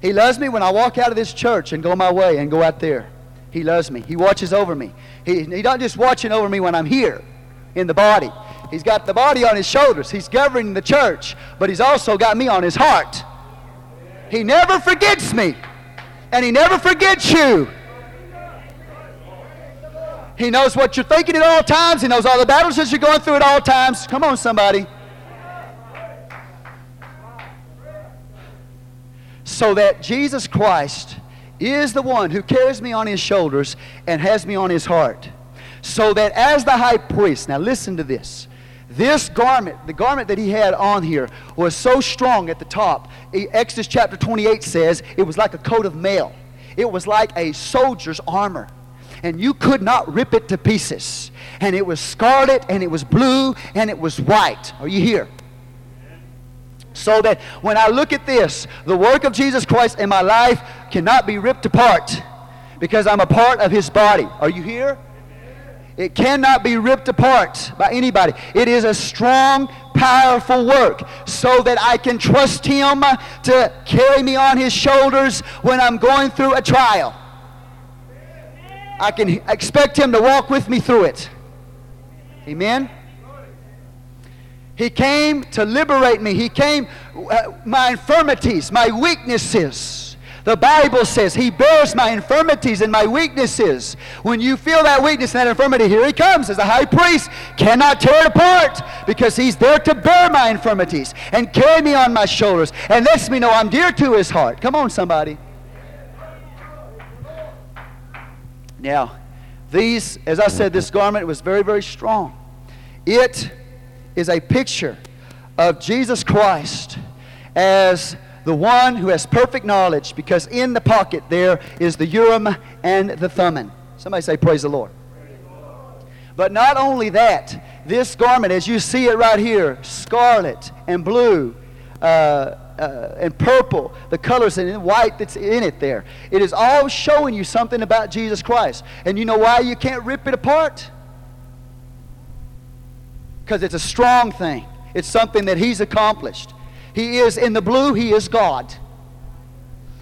He loves me when I walk out of this church and go my way and go out there. He loves me. He watches over me. He, He's not just watching over me when I'm here in the body. He's got the body on his shoulders. He's governing the church, but he's also got me on his heart. He never forgets me, and he never forgets you. He knows what you're thinking at all times. He knows all the battles that you're going through at all times. Come on, somebody. So that Jesus Christ is the one who carries me on his shoulders and has me on his heart. So that as the high priest, now listen to this. This garment, the garment that he had on here, was so strong at the top. Exodus chapter 28 says it was like a coat of mail, it was like a soldier's armor. And you could not rip it to pieces. And it was scarlet, and it was blue, and it was white. Are you here? So that when I look at this, the work of Jesus Christ in my life cannot be ripped apart because I'm a part of his body. Are you here? It cannot be ripped apart by anybody. It is a strong, powerful work so that I can trust Him to carry me on His shoulders when I'm going through a trial. I can expect Him to walk with me through it. Amen? He came to liberate me. He came, uh, my infirmities, my weaknesses. The Bible says He bears my infirmities and my weaknesses. When you feel that weakness and that infirmity, here He comes as a high priest. Cannot tear it apart because He's there to bear my infirmities and carry me on my shoulders and lets me know I'm dear to His heart. Come on, somebody. Now, these, as I said, this garment was very, very strong. It is a picture of Jesus Christ as the one who has perfect knowledge, because in the pocket there is the Urim and the Thummim. Somebody say, Praise the Lord. But not only that, this garment, as you see it right here, scarlet and blue uh, uh, and purple, the colors and white that's in it there, it is all showing you something about Jesus Christ. And you know why you can't rip it apart? Because it's a strong thing, it's something that He's accomplished. He is in the blue, He is God.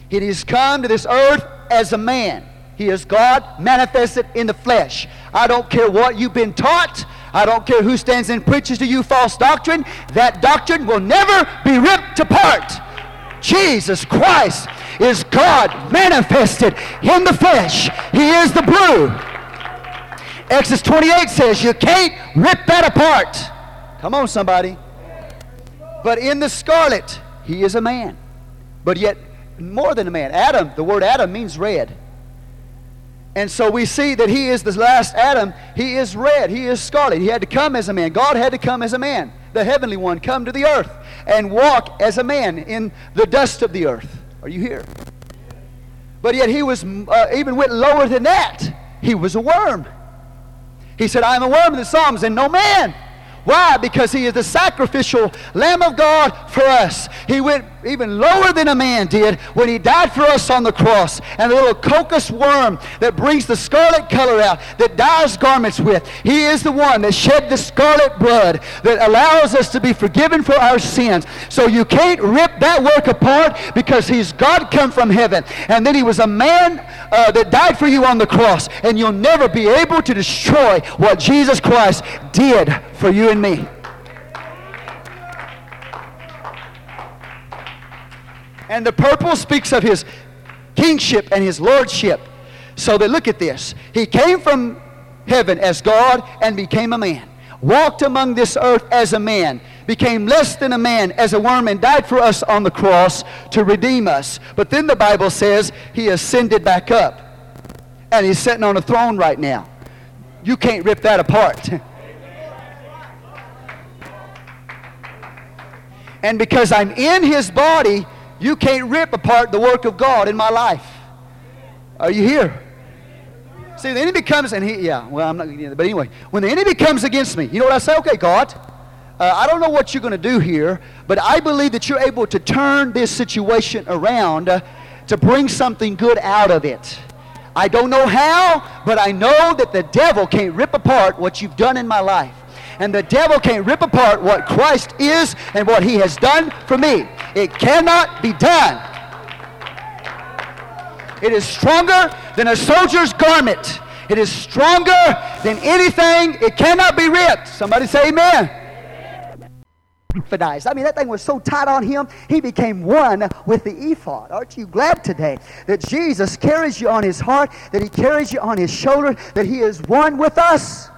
He has come to this earth as a man. He is God manifested in the flesh. I don't care what you've been taught. I don't care who stands and preaches to you false doctrine. That doctrine will never be ripped apart. Jesus Christ is God manifested in the flesh. He is the blue. Exodus 28 says you can't rip that apart. Come on, somebody. But in the scarlet, he is a man. But yet, more than a man. Adam, the word Adam means red. And so we see that he is the last Adam. He is red. He is scarlet. He had to come as a man. God had to come as a man. The heavenly one come to the earth and walk as a man in the dust of the earth. Are you here? But yet he was uh, even went lower than that. He was a worm. He said, I am a worm of the Psalms and no man. Why? Because he is the sacrificial Lamb of God for us. He went even lower than a man did when he died for us on the cross. And the little crocus worm that brings the scarlet color out, that dyes garments with, he is the one that shed the scarlet blood that allows us to be forgiven for our sins. So you can't rip that work apart because he's God come from heaven. And then he was a man uh, that died for you on the cross. And you'll never be able to destroy what Jesus Christ did for you and me. And the purple speaks of his kingship and his lordship. So that look at this. He came from heaven as God and became a man. Walked among this earth as a man. Became less than a man as a worm and died for us on the cross to redeem us. But then the Bible says he ascended back up. And he's sitting on a throne right now. You can't rip that apart. *laughs* and because I'm in his body, you can't rip apart the work of God in my life. Are you here? See, the enemy comes and he, yeah, well, I'm not but anyway, when the enemy comes against me, you know what I say? Okay, God, uh, I don't know what you're going to do here, but I believe that you're able to turn this situation around uh, to bring something good out of it. I don't know how, but I know that the devil can't rip apart what you've done in my life. And the devil can't rip apart what Christ is and what he has done for me. It cannot be done. It is stronger than a soldier's garment. It is stronger than anything. It cannot be ripped. Somebody say amen. I mean, that thing was so tight on him, he became one with the ephod. Aren't you glad today that Jesus carries you on his heart, that he carries you on his shoulder, that he is one with us?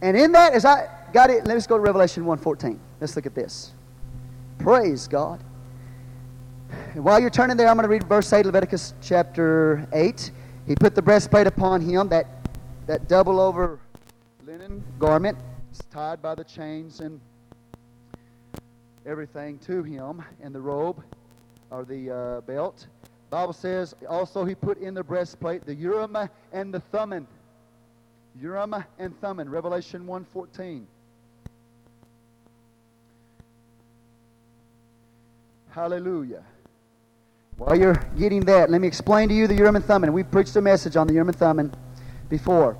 And in that, as I got it, let's go to Revelation 1.14. Let's look at this. Praise God. And while you're turning there, I'm going to read verse 8, Leviticus chapter 8. He put the breastplate upon him, that, that double over linen garment, tied by the chains and everything to him, and the robe or the uh, belt. Bible says also he put in the breastplate the Urim and the Thummim Urim and Thummim, Revelation 1.14. Hallelujah. While you're getting that, let me explain to you the Urim and Thummim. We've preached a message on the Urim and Thummim before.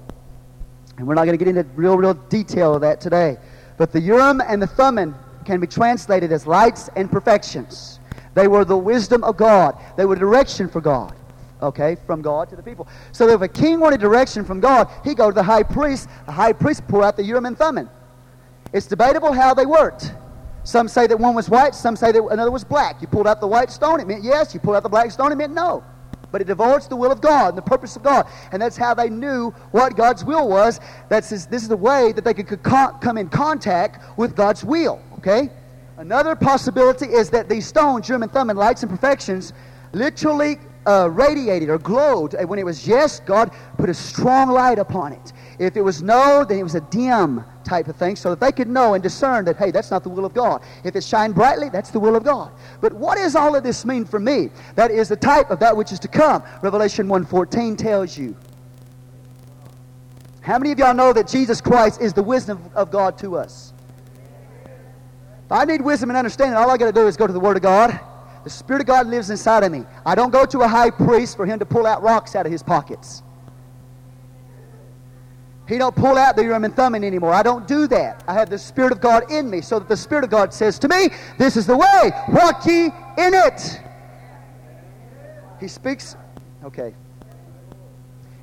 And we're not going to get into real, real detail of that today. But the Urim and the Thummim can be translated as lights and perfections. They were the wisdom of God. They were direction for God okay, from God to the people. So if a king wanted direction from God, he'd go to the high priest. The high priest pour out the Urim and Thummim. It's debatable how they worked. Some say that one was white, some say that another was black. You pulled out the white stone, it meant yes. You pulled out the black stone, it meant no. But it divulged the will of God and the purpose of God. And that's how they knew what God's will was. That's this is the way that they could come in contact with God's will. Okay? Another possibility is that these stones, Urim and Thummim, lights and perfections, literally uh, radiated or glowed. And when it was yes, God put a strong light upon it. If it was no, then it was a dim type of thing so that they could know and discern that, hey, that's not the will of God. If it shined brightly, that's the will of God. But what does all of this mean for me? That is the type of that which is to come. Revelation 1.14 tells you. How many of y'all know that Jesus Christ is the wisdom of God to us? If I need wisdom and understanding, all I got to do is go to the Word of God the Spirit of God lives inside of me. I don't go to a high priest for him to pull out rocks out of his pockets. He don't pull out the Urim and Thummim anymore. I don't do that. I have the Spirit of God in me, so that the Spirit of God says to me, "This is the way. Walk ye in it." He speaks. Okay.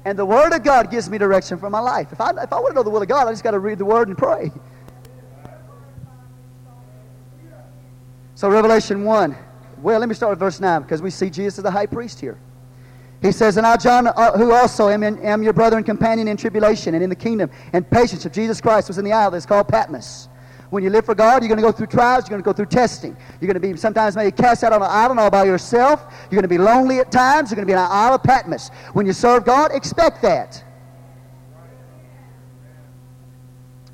And the Word of God gives me direction for my life. If I, if I want to know the will of God, I just got to read the Word and pray. So, Revelation 1. Well, let me start with verse 9 because we see Jesus as the high priest here. He says, And I, John, uh, who also am, in, am your brother and companion in tribulation and in the kingdom and patience of Jesus Christ, was in the isle that's called Patmos. When you live for God, you're going to go through trials, you're going to go through testing. You're going to be sometimes maybe cast out on an island all by yourself. You're going to be lonely at times. You're going to be in an isle of Patmos. When you serve God, expect that.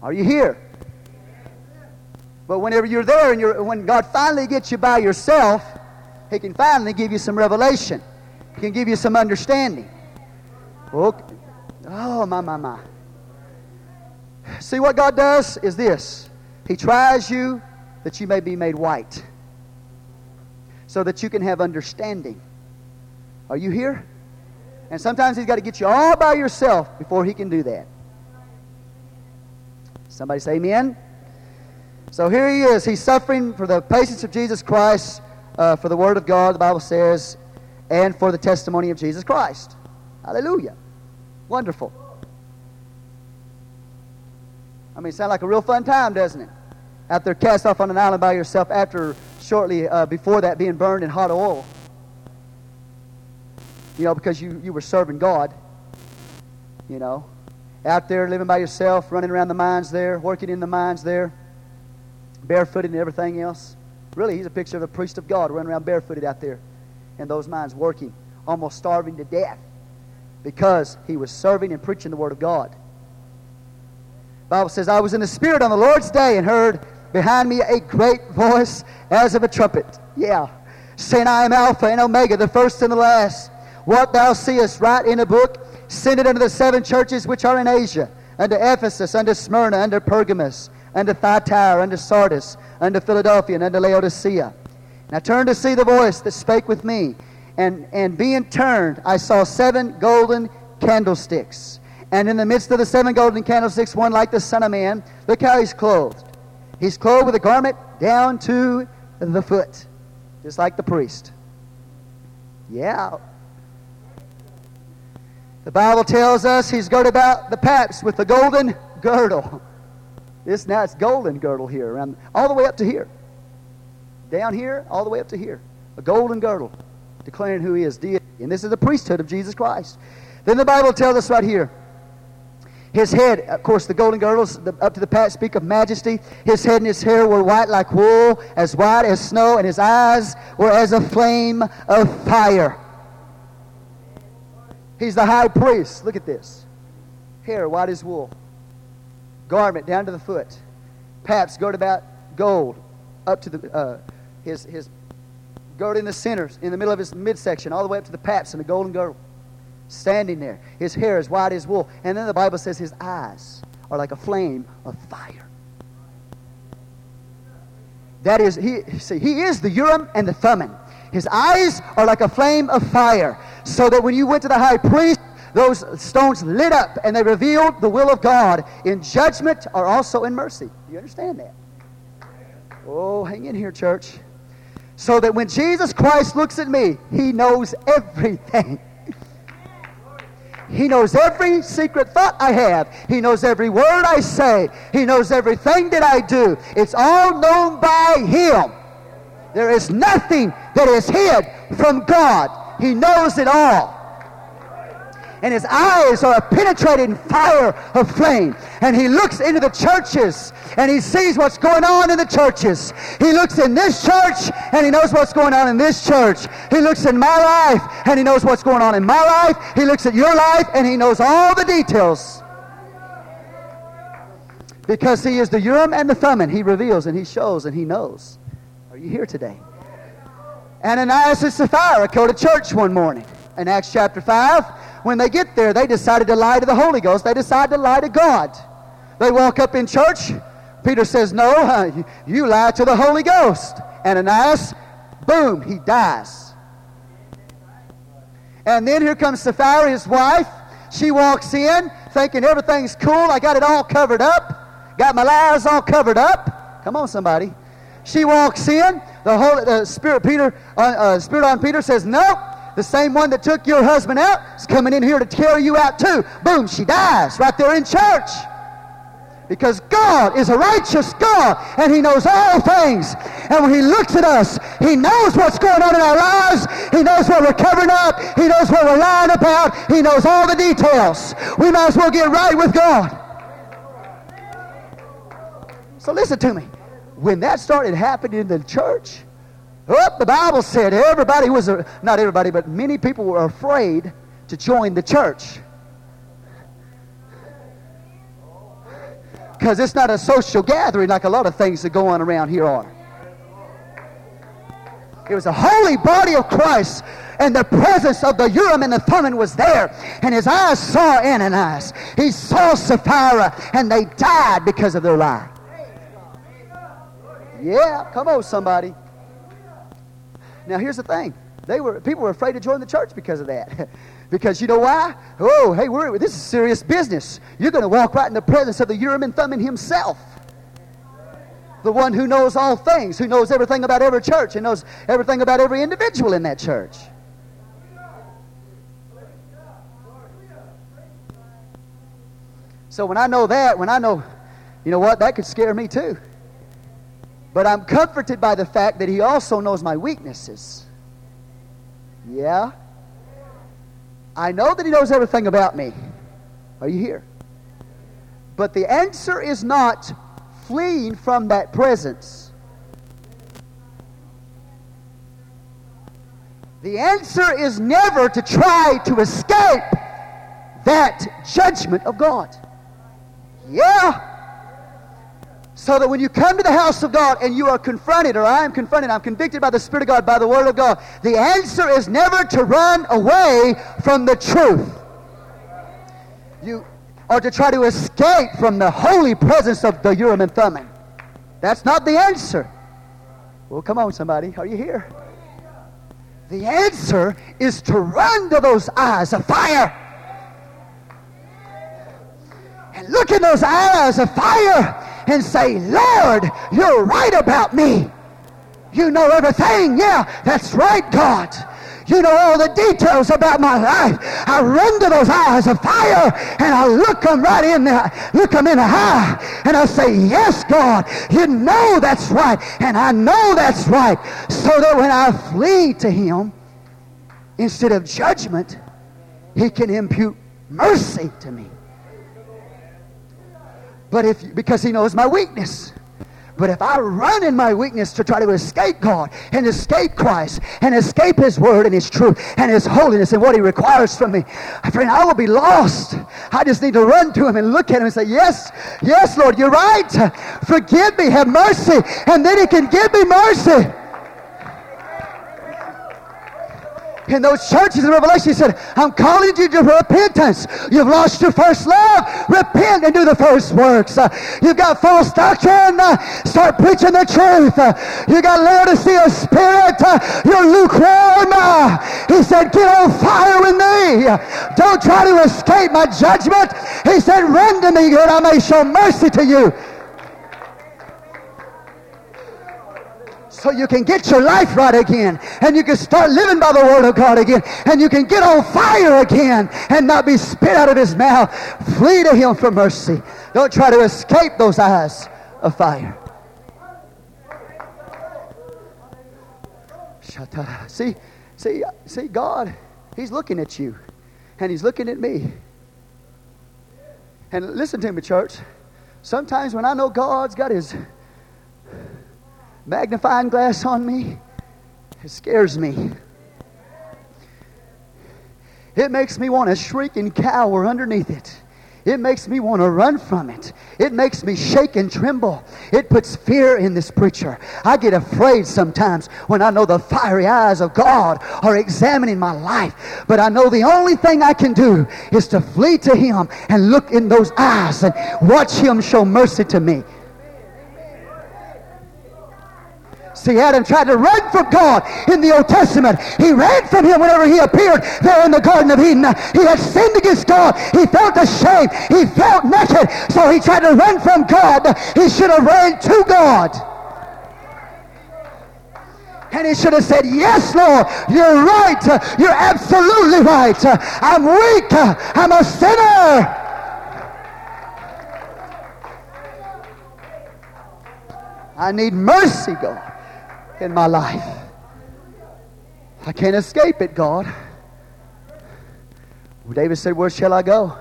Are you here? But whenever you're there and you're, when God finally gets you by yourself, He can finally give you some revelation. He can give you some understanding. Okay. Oh, my, my, my. See, what God does is this He tries you that you may be made white, so that you can have understanding. Are you here? And sometimes He's got to get you all by yourself before He can do that. Somebody say amen. So here he is. He's suffering for the patience of Jesus Christ, uh, for the Word of God, the Bible says, and for the testimony of Jesus Christ. Hallelujah. Wonderful. I mean, it sounds like a real fun time, doesn't it? Out there cast off on an island by yourself after shortly uh, before that being burned in hot oil. You know, because you, you were serving God. You know, out there living by yourself, running around the mines there, working in the mines there, barefooted and everything else. Really, he's a picture of the priest of God running around barefooted out there in those mines working, almost starving to death because he was serving and preaching the Word of God. Bible says, I was in the Spirit on the Lord's day and heard behind me a great voice as of a trumpet. Yeah. Saying, I am Alpha and Omega, the first and the last. What thou seest, write in a book, send it unto the seven churches which are in Asia, unto Ephesus, unto Smyrna, unto Pergamos, unto Thyatira, unto Sardis, unto Philadelphia, and unto Laodicea. And I turned to see the voice that spake with me, and, and being turned, I saw seven golden candlesticks. And in the midst of the seven golden candlesticks, one like the Son of Man. Look how he's clothed. He's clothed with a garment down to the foot, just like the priest. Yeah. The Bible tells us he's girded about the paps with a golden girdle. *laughs* This now it's golden girdle here, around all the way up to here. Down here, all the way up to here. A golden girdle, declaring who he is, deity. And this is the priesthood of Jesus Christ. Then the Bible tells us right here. His head, of course, the golden girdles up to the pat speak of majesty. His head and his hair were white like wool, as white as snow, and his eyes were as a flame of fire. He's the high priest. Look at this. Hair white as wool. Garment down to the foot. Paps girded about gold up to the uh, his his girded in the center, in the middle of his midsection, all the way up to the paps and the golden girdle. Standing there. His hair is white as wool. And then the Bible says his eyes are like a flame of fire. That is, he see, he is the Urim and the Thummim. His eyes are like a flame of fire. So that when you went to the high priest, those stones lit up and they revealed the will of God in judgment or also in mercy. You understand that? Oh, hang in here, church. So that when Jesus Christ looks at me, he knows everything. He knows every secret thought I have. He knows every word I say. He knows everything that I do. It's all known by Him. There is nothing that is hid from God. He knows it all. And his eyes are a penetrating fire of flame. And he looks into the churches and he sees what's going on in the churches. He looks in this church and he knows what's going on in this church. He looks in my life and he knows what's going on in my life. He looks at your life and he knows all the details. Because he is the Urim and the Thummim. He reveals and he shows and he knows. Are you here today? Ananias and Sapphira go to church one morning in Acts chapter 5. When they get there, they decided to lie to the Holy Ghost. They decided to lie to God. They walk up in church. Peter says, No, *laughs* you lie to the Holy Ghost. And Ananias, boom, he dies. And then here comes Sapphira, his wife. She walks in thinking everything's cool. I got it all covered up. Got my lies all covered up. Come on, somebody. She walks in. The Holy Spirit Peter, uh, uh, Spirit on Peter says, "Nope, the same one that took your husband out is coming in here to carry you out too." Boom, she dies right there in church. Because God is a righteous God and He knows all things. And when He looks at us, He knows what's going on in our lives. He knows what we're covering up. He knows what we're lying about. He knows all the details. We might as well get right with God. So listen to me. When that started happening in the church, oh, the Bible said everybody was, not everybody, but many people were afraid to join the church. Because it's not a social gathering like a lot of things that go on around here are. It was a holy body of Christ, and the presence of the Urim and the Thummim was there. And his eyes saw Ananias. He saw Sapphira, and they died because of their lie. Yeah, come on, somebody. Now here's the thing: they were people were afraid to join the church because of that. *laughs* Because you know why? Oh, hey, we're, this is serious business. You're going to walk right in the presence of the Urim and Thummim himself. The one who knows all things, who knows everything about every church, and knows everything about every individual in that church. So when I know that, when I know, you know what, that could scare me too. But I'm comforted by the fact that he also knows my weaknesses. Yeah? I know that He knows everything about me. Are you here? But the answer is not fleeing from that presence. The answer is never to try to escape that judgment of God. Yeah. So that when you come to the house of God and you are confronted, or I am confronted, I'm convicted by the Spirit of God, by the Word of God, the answer is never to run away from the truth. You or to try to escape from the holy presence of the Urim and Thummim. That's not the answer. Well, come on, somebody. Are you here? The answer is to run to those eyes of fire. And look in those eyes of fire and say, Lord, you're right about me. You know everything. Yeah, that's right, God. You know all the details about my life. I run to those eyes of fire and I look them right in the look them in the eye and I say, Yes, God, you know that's right, and I know that's right. So that when I flee to him, instead of judgment, he can impute mercy to me. But if, because he knows my weakness. But if I run in my weakness to try to escape God and escape Christ and escape His Word and His truth and His holiness and what He requires from me, friend, I will be lost. I just need to run to Him and look at Him and say, Yes, yes, Lord, you're right. Forgive me, have mercy. And then He can give me mercy. In those churches in Revelation, he said, I'm calling you to repentance. You've lost your first love. Repent and do the first works. Uh, you've got false doctrine. Uh, start preaching the truth. Uh, you got Laodicea spirit. Uh, you're lukewarm. Uh, he said, get on fire with me. Don't try to escape my judgment. He said, run to me that I may show mercy to you. So you can get your life right again and you can start living by the word of God again and you can get on fire again and not be spit out of his mouth. Flee to him for mercy. Don't try to escape those eyes of fire. See, see, see, God, He's looking at you and He's looking at me. And listen to me, church. Sometimes when I know God's got His magnifying glass on me, it scares me. It makes me want to shriek and cower underneath it. It makes me want to run from it. It makes me shake and tremble. It puts fear in this preacher. I get afraid sometimes when I know the fiery eyes of God are examining my life. But I know the only thing I can do is to flee to Him and look in those eyes and watch Him show mercy to me. See, Adam tried to run from God in the Old Testament. He ran from him whenever he appeared there in the Garden of Eden. He had sinned against God. He felt ashamed. He felt naked. So he tried to run from God. He should have ran to God. And he should have said, Yes, Lord, you're right. You're absolutely right. I'm weak. I'm a sinner. I need mercy, God, in my life. I can't escape it, God. David said, Where shall I go?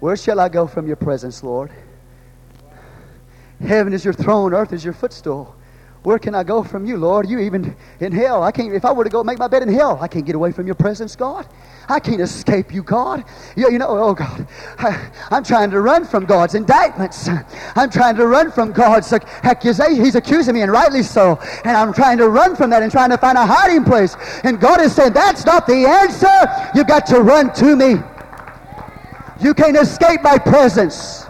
Where shall I go from your presence, Lord? Heaven is your throne, earth is your footstool. Where can I go from you, Lord? You even in hell. I can't if I were to go make my bed in hell, I can't get away from your presence, God. I can't escape you, God. You, you know, oh God, I, am trying to run from God's indictments. I'm trying to run from God's accusation. He's accusing me, and rightly so. And I'm trying to run from that and trying to find a hiding place. And God is saying, that's not the answer. You've got to run to me. You can't escape my presence.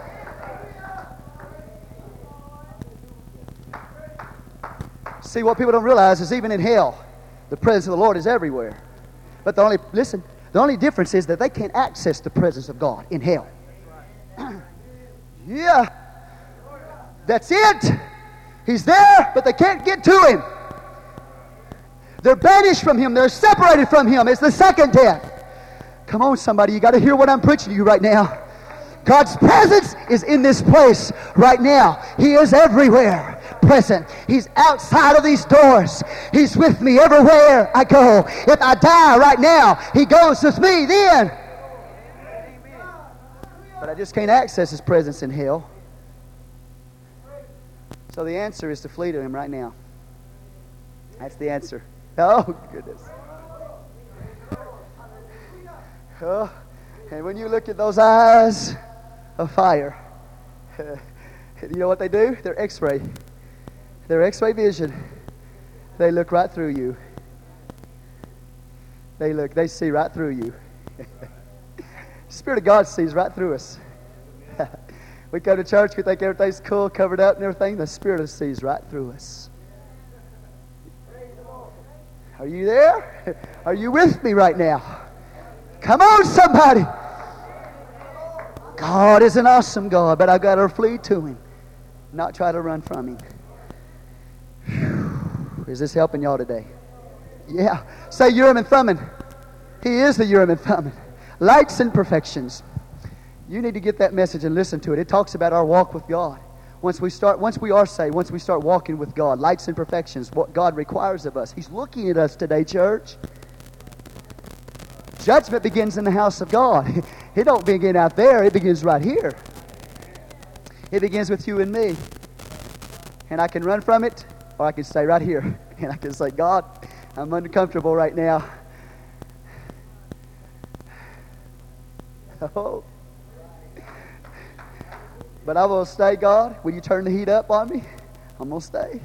See, what people don't realize is even in hell, the presence of the Lord is everywhere. But the only, listen, the only difference is that they can't access the presence of God in hell. *clears throat* yeah. That's it. He's there, but they can't get to him. They're banished from him. They're separated from him. It's the second death. Come on, somebody. You got to hear what I'm preaching to you right now. God's presence is in this place right now. He is everywhere present. He's outside of these doors. He's with me everywhere I go. If I die right now, He goes with me then. But I just can't access His presence in hell. So the answer is to flee to Him right now. That's the answer. *laughs* Oh, goodness. Oh, and when you look at those eyes of fire, *laughs* you know what they do? They're x ray. Their x ray vision, they look right through you. They look, they see right through you. *laughs* Spirit of God sees right through us. *laughs* we come to church, we think everything's cool, covered up and everything. The Spirit of sees right through us. Are you there? *laughs* Are you with me right now? Come on, somebody. God is an awesome God, but I've got to flee to Him, not try to run from Him. Is this helping y'all today? Yeah. Say Urim and Thummim. He is the Urim and Thummim. Lights and perfections. You need to get that message and listen to it. It talks about our walk with God. Once we start, once we are saved, once we start walking with God, lights and perfections, what God requires of us. He's looking at us today, church. Judgment begins in the house of God. *laughs* It don't begin out there, it begins right here. It begins with you and me. And I can run from it, or I can stay right here *laughs* and I can say, God, I'm uncomfortable right now. *laughs* Oh. But I will stay, God. When you turn the heat up on me, I'm going to stay.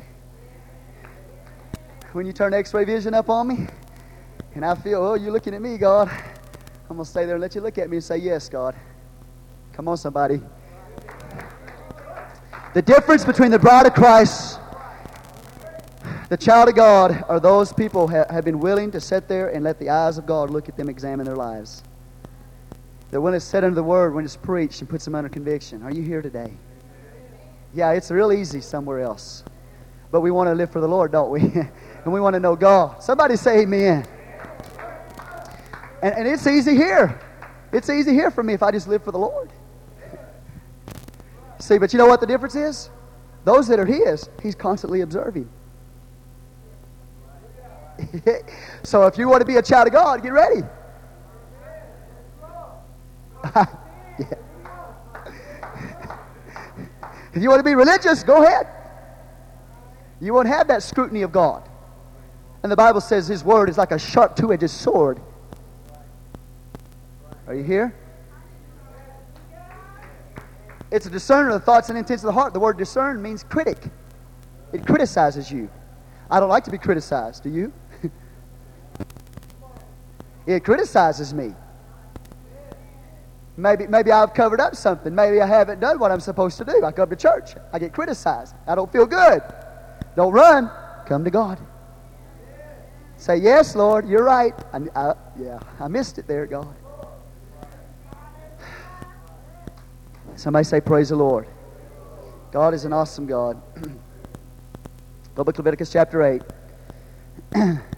When you turn x ray vision up on me, and I feel, oh, you're looking at me, God, I'm going to stay there and let you look at me and say, yes, God. Come on, somebody. The difference between the bride of Christ the child of God are those people who have been willing to sit there and let the eyes of God look at them, examine their lives. They're willing to sit under the word when it's preached and puts them under conviction. Are you here today? Yeah, it's real easy somewhere else. But we want to live for the Lord, don't we? *laughs* and we want to know God. Somebody say amen. And, and it's easy here. It's easy here for me if I just live for the Lord. *laughs* See, but you know what the difference is? Those that are His, He's constantly observing. *laughs* so if you want to be a child of God, get ready. *laughs* If you want to be religious, go ahead. You won't have that scrutiny of God. And the Bible says His Word is like a sharp two edged sword. Are you here? It's a discerner of the thoughts and intents of the heart. The word discern means critic, it criticizes you. I don't like to be criticized. Do you? It criticizes me. Maybe, maybe I've covered up something. Maybe I haven't done what I'm supposed to do. I come to church. I get criticized. I don't feel good. Don't run. Come to God. Say, Yes, Lord, you're right. I, I, yeah, I missed it there, God. Somebody say, Praise the Lord. God is an awesome God. *clears throat* Go to Leviticus chapter 8. *clears throat*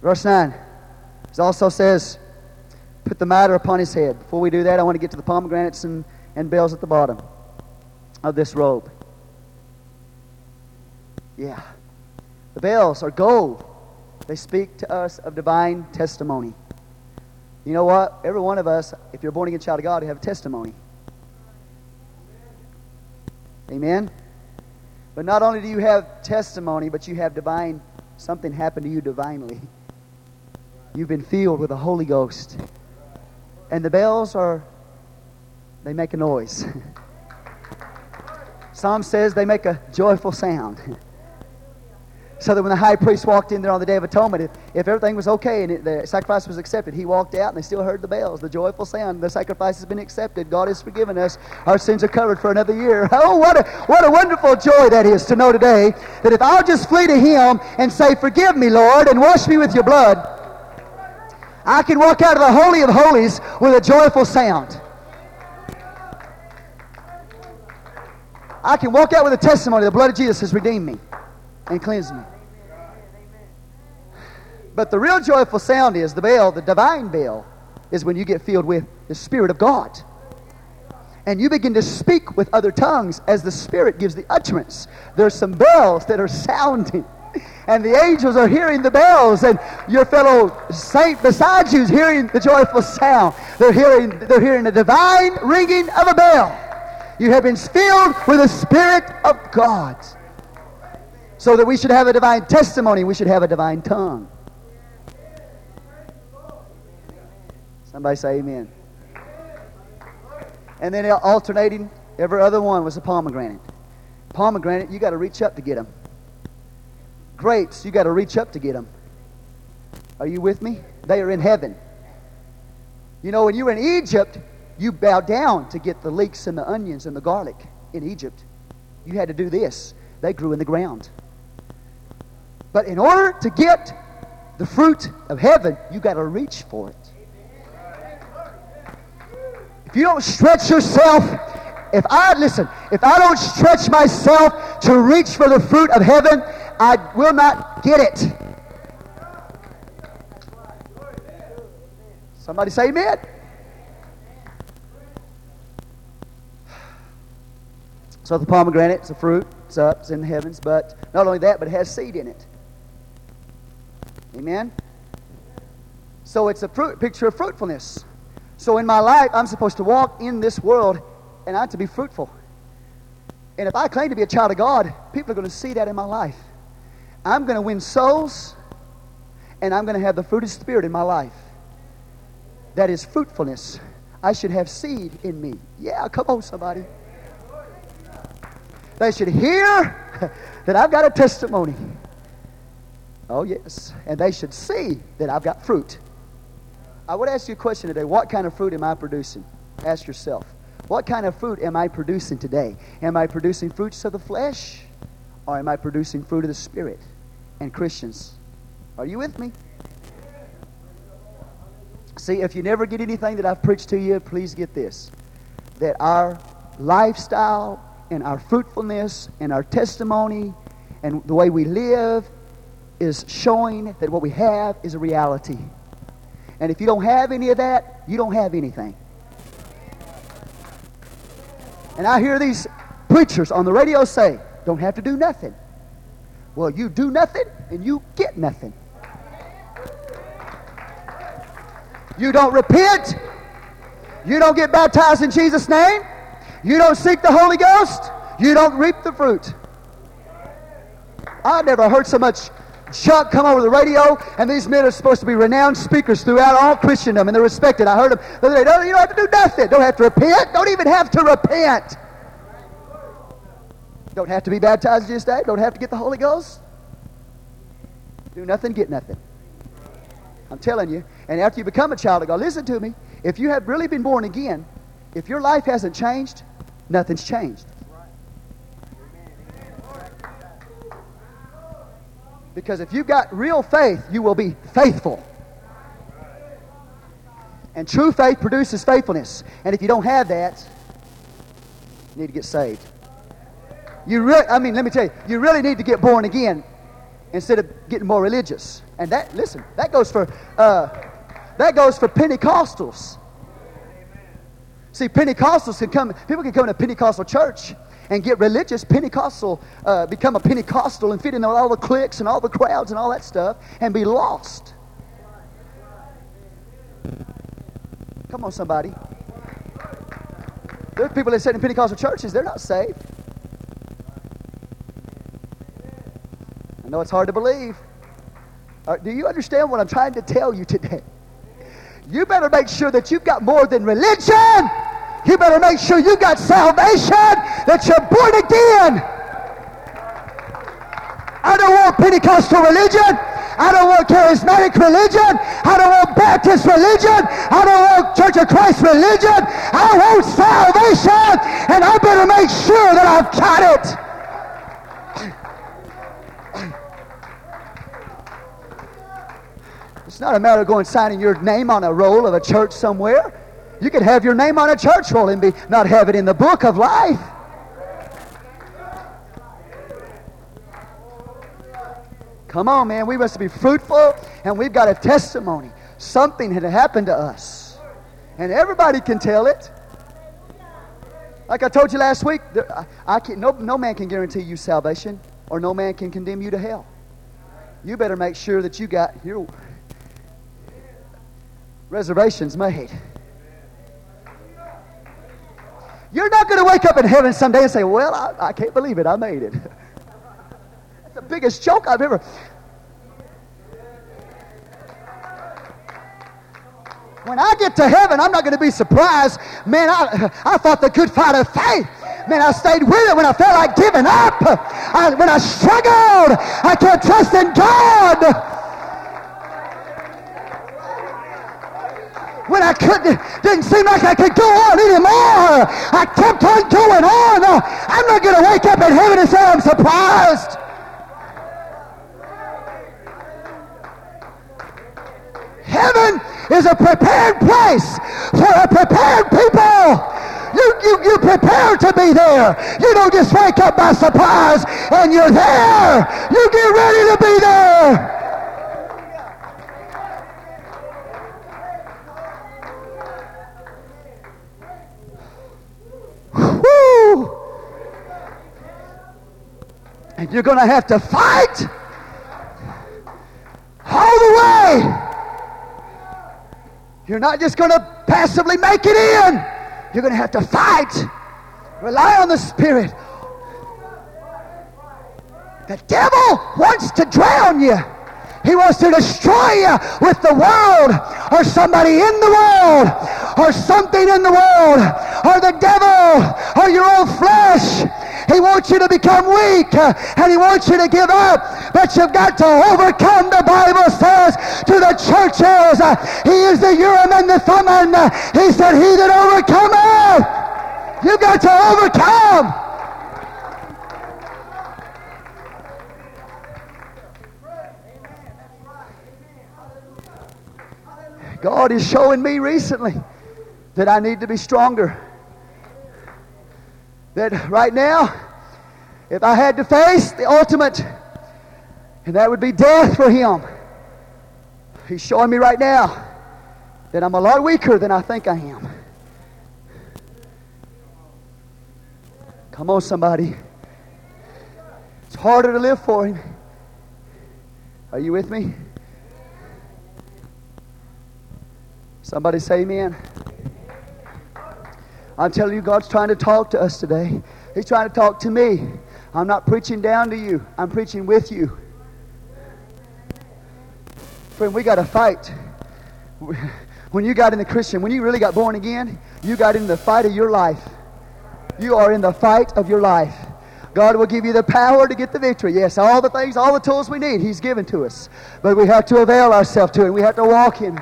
Verse 9. It also says, Put the mitre upon his head. Before we do that, I want to get to the pomegranates and, and bells at the bottom. of this robe. Yeah. The bells are gold. They speak to us of divine testimony. You know what? Every one of us, if you're born again child of God, you have a testimony. Amen? But not only do you have testimony, but you have divine, something happened to you divinely. *laughs* You've been filled with the Holy Ghost. And the bells are, they make a noise. *laughs* Psalm says they make a joyful sound. *laughs* So that when the high priest walked in there on the Day of Atonement, if, if everything was okay and it, the sacrifice was accepted, he walked out and they still heard the bells, the joyful sound. The sacrifice has been accepted. God has forgiven us. Our sins are covered for another year. *laughs* Oh, what a, what a wonderful joy that is to know today that if I'll just flee to Him and say, Forgive me, Lord, and wash me with your blood, I can walk out of the Holy of Holies with a joyful sound. I can walk out with a testimony the blood of Jesus has redeemed me and cleansed me. But the real joyful sound is the bell, the divine bell, is when you get filled with the Spirit of God. And you begin to speak with other tongues as the Spirit gives the utterance. There's some bells that are sounding. And the angels are hearing the bells, and your fellow saint beside you is hearing the joyful sound. They're hearing, they're hearing the divine ringing of a bell. You have been filled with the Spirit of God so that we should have a divine testimony, we should have a divine tongue. Somebody say amen. And then alternating, every other one was a pomegranate. Pomegranate, you got to reach up to get them. Grapes, you got to reach up to get them. Are you with me? They are in heaven. You know, when you were in Egypt, you bowed down to get the leeks and the onions and the garlic in Egypt. You had to do this. They grew in the ground. But in order to get the fruit of heaven, you got to reach for it. If you don't stretch yourself, if I listen, if I don't stretch myself to reach for the fruit of heaven, I will not get it. Somebody say amen. So the pomegranate, it's a fruit, it's up, it's in the heavens, but not only that, but it has seed in it. Amen? So it's a fruit, picture of fruitfulness. So in my life, I'm supposed to walk in this world and I'm to be fruitful. And if I claim to be a child of God, people are going to see that in my life. I'm going to win souls and I'm going to have the fruit of the Spirit in my life. That is fruitfulness. I should have seed in me. Yeah, come on, somebody. They should hear *laughs* that I've got a testimony. Oh, yes. And they should see that I've got fruit. I would ask you a question today. What kind of fruit am I producing? Ask yourself. What kind of fruit am I producing today? Am I producing fruits of the flesh? Or am I producing fruit of the Spirit? And Christians, are you with me? See, if you never get anything that I've preached to you, please get this. That our lifestyle and our fruitfulness and our testimony and the way we live is showing that what we have is a reality. And if you don't have any of that, you don't have anything. And I hear these preachers on the radio say, don't have to do nothing. Well, you do nothing and you get nothing. You don't repent. You don't get baptized in Jesus' name. You don't seek the Holy Ghost. You don't reap the fruit. I never heard so much junk come over the radio, and these men are supposed to be renowned speakers throughout all Christendom, and they're respected. I heard them the other day. You don't have to do nothing. Don't have to repent. Don't even have to repent. Don't have to be baptized in Jesus'. Don't have to get the Holy Ghost. Do nothing, get nothing. I'm telling you. And after you become a child of God, listen to me. If you have really been born again, if your life hasn't changed, nothing's changed. Because if you've got real faith, you will be faithful. And true faith produces faithfulness. And if you don't have that, you need to get saved. You really, I mean, let me tell you, you really need to get born again instead of getting more religious. And that, listen, that goes for, uh, that goes for Pentecostals. See, Pentecostals can come, people can come to a Pentecostal church and get religious, Pentecostal, uh, become a Pentecostal and fit in with all the cliques and all the crowds and all that stuff and be lost. Come on, somebody. There's people that sit in Pentecostal churches, they're not saved. I know it's hard to believe. Uh, do you understand what I'm trying to tell you today? You better make sure that you've got more than religion. You better make sure you got salvation, that you're born again. I don't want Pentecostal religion. I don't want charismatic religion. I don't want Baptist religion. I don't want Church of Christ religion. I want salvation, and I better make sure that I've got it. It's not a matter of going signing your name on a roll of a church somewhere. You could have your name on a church roll and be not have it in the book of life. Come on, man. We must be fruitful, and we've got a testimony. Something had happened to us, and everybody can tell it. Like I told you last week, I, I can, no, no man can guarantee you salvation, or no man can condemn you to hell. You better make sure that you got your reservations made. You're not going to wake up in heaven someday and say, Well, I, I can't believe it. I made it. *laughs* That's the biggest joke I've ever. When I get to heaven, I'm not going to be surprised. Man, I, I fought the good fight of faith. Man, I stayed with it when I felt like giving up. I, when I struggled, I kept trusting God. When I couldn't, didn't seem like I could go on anymore. I kept on going on. I'm not going to wake up in heaven and say I'm surprised. Heaven is a prepared place for a prepared people. You, you, you're prepared to be there. You don't just wake up by surprise and you're there. You get ready to be there. And you're going to have to fight all the way. You're not just going to passively make it in. You're going to have to fight. Rely on the Spirit. The devil wants to drown you. He wants to destroy you with the world or somebody in the world or something in the world or the devil or your own flesh. He wants you to become weak uh, and he wants you to give up. But you've got to overcome, the Bible says to the churches. Uh, he is the Urim and the Thummim. Uh, he said, He that overcometh. You've got to overcome. God is showing me recently that I need to be stronger that right now, if I had to face the ultimate, and that would be death for him, he's showing me right now that I'm a lot weaker than I think I am. Come on, somebody. It's harder to live for him. Are you with me? Somebody say amen. I'm telling you, God's trying to talk to us today. He's trying to talk to me. I'm not preaching down to you, I'm preaching with you. Friend, we got to fight. When you got in the Christian, when you really got born again, you got in the fight of your life. You are in the fight of your life. God will give you the power to get the victory. Yes, all the things, all the tools we need, He's given to us. But we have to avail ourselves to it. We have to walk in.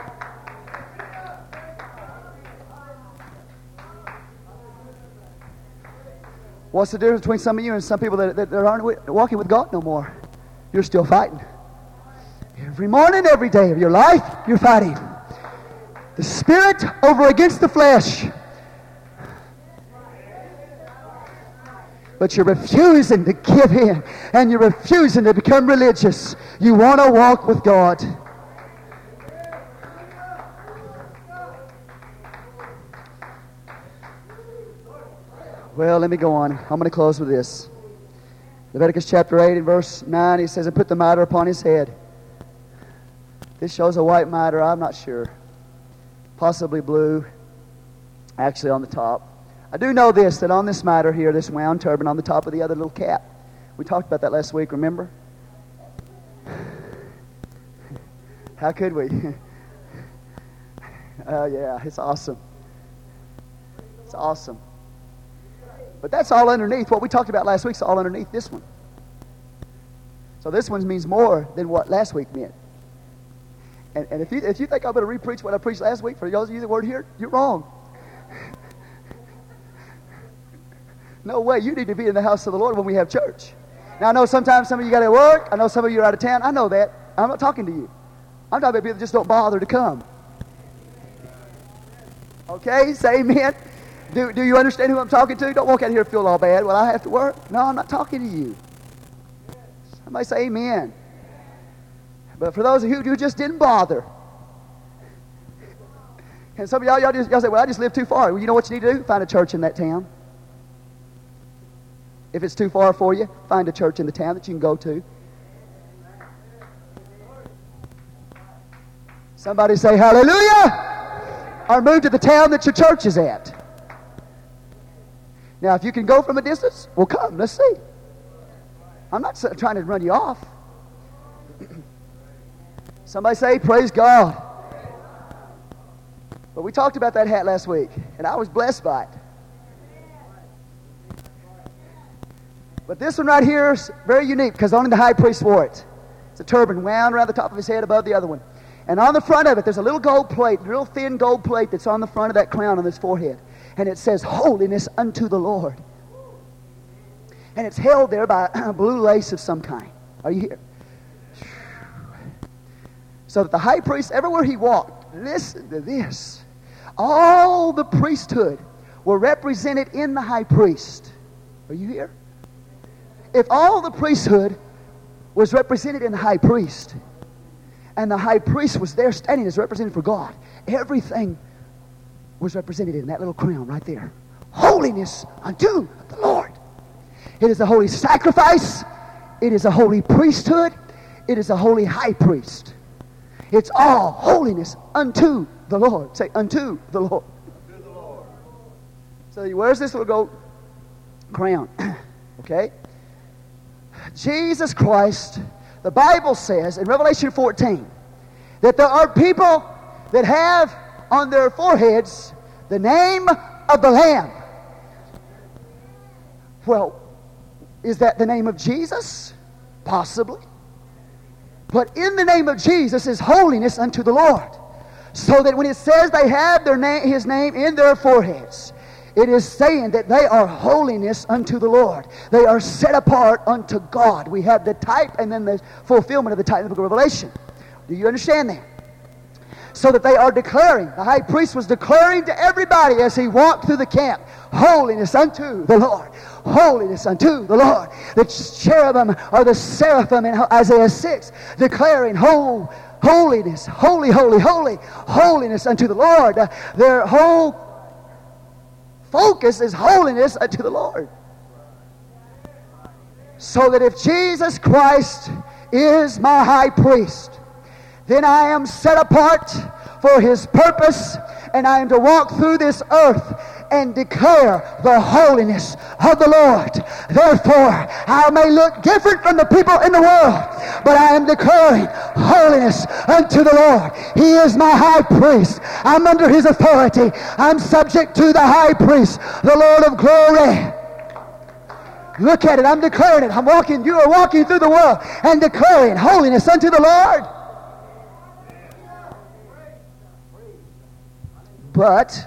What's the difference between some of you and some people that, that, that aren't walking with God no more? You're still fighting. Every morning, every day of your life, you're fighting. The spirit over against the flesh. But you're refusing to give in and you're refusing to become religious. You want to walk with God. Well, let me go on. I'm going to close with this. Leviticus chapter 8 and verse 9, he says, And put the mitre upon his head. This shows a white mitre, I'm not sure. Possibly blue, actually on the top. I do know this that on this mitre here, this wound turban on the top of the other little cap. We talked about that last week, remember? How could we? *laughs* Oh, uh, yeah, it's awesome. It's awesome. But that's all underneath. What we talked about last week's all underneath this one. So this one means more than what last week meant. And, and if, you, if you think I'm going to repreach what I preached last week for those of you that weren't here, you're wrong. no way. You need to be in the house of the Lord when we have church. Now, I know sometimes some of you got to work. I know some of you are out of town. I know that. I'm not talking to you. I'm talking about people that just don't bother to come. Okay? Say amen. Do, do you understand who I'm talking to? Don't walk out here and feel all bad. Well, I have to work. No, I'm not talking to you. Somebody say amen. But for those of you who just didn't bother, and some of y'all, y'all, just, y'all say, well, I just live too far. Well, you know what you need to do? Find a church in that town. If it's too far for you, find a church in the town that you can go to. Somebody say hallelujah! Or move to the town that your church is at. Now, if you can go from a distance, well, come. Let's see. I'm not trying to run you off. *clears throat* Somebody say, Praise God. But we talked about that hat last week, and I was blessed by it. But this one right here is very unique because only the high priest wore it. It's a turban wound around the top of his head above the other one. And on the front of it, there's a little gold plate, a real thin gold plate that's on the front of that crown on his forehead and it says, Holiness unto the Lord. And it's held there by a *clears throat* blue lace of some kind. Are you here? So that the high priest, everywhere he walked, listen to this. All the priesthood were represented in the high priest. Are you here? If all the priesthood was represented in the high priest, and the high priest was there standing as represented for God, everything was represented in that little crown right there. Holiness unto the Lord. It is a holy sacrifice. It is a holy priesthood. It is a holy high priest. It's all holiness unto the Lord. Say, unto the Lord. Unto the Lord. So he wears this little gold crown. *clears throat* okay? Jesus Christ, the Bible says in Revelation 14 that there are people that have on their foreheads the name of the Lamb. Well, is that the name of Jesus? Possibly. But in the name of Jesus is holiness unto the Lord. So that when it says they have their name, his name in their foreheads, it is saying that they are holiness unto the Lord. They are set apart unto God. We have the type and then the fulfillment of the type in the book of Revelation. Do you understand that? So that they are declaring, the high priest was declaring to everybody as he walked through the camp, holiness unto the Lord. Holiness unto the Lord. The cherubim or the seraphim in Isaiah 6 declaring, Whole, holiness, holy, holy, holy, holiness unto the Lord. Their whole focus is holiness unto the Lord. So that if Jesus Christ is my high priest, then I am set apart for his purpose, and I am to walk through this earth and declare the holiness of the Lord. Therefore, I may look different from the people in the world, but I am declaring holiness unto the Lord. He is my high priest. I'm under his authority. I'm subject to the high priest, the Lord of glory. Look at it. I'm declaring it. I'm walking. You are walking through the world and declaring holiness unto the Lord. But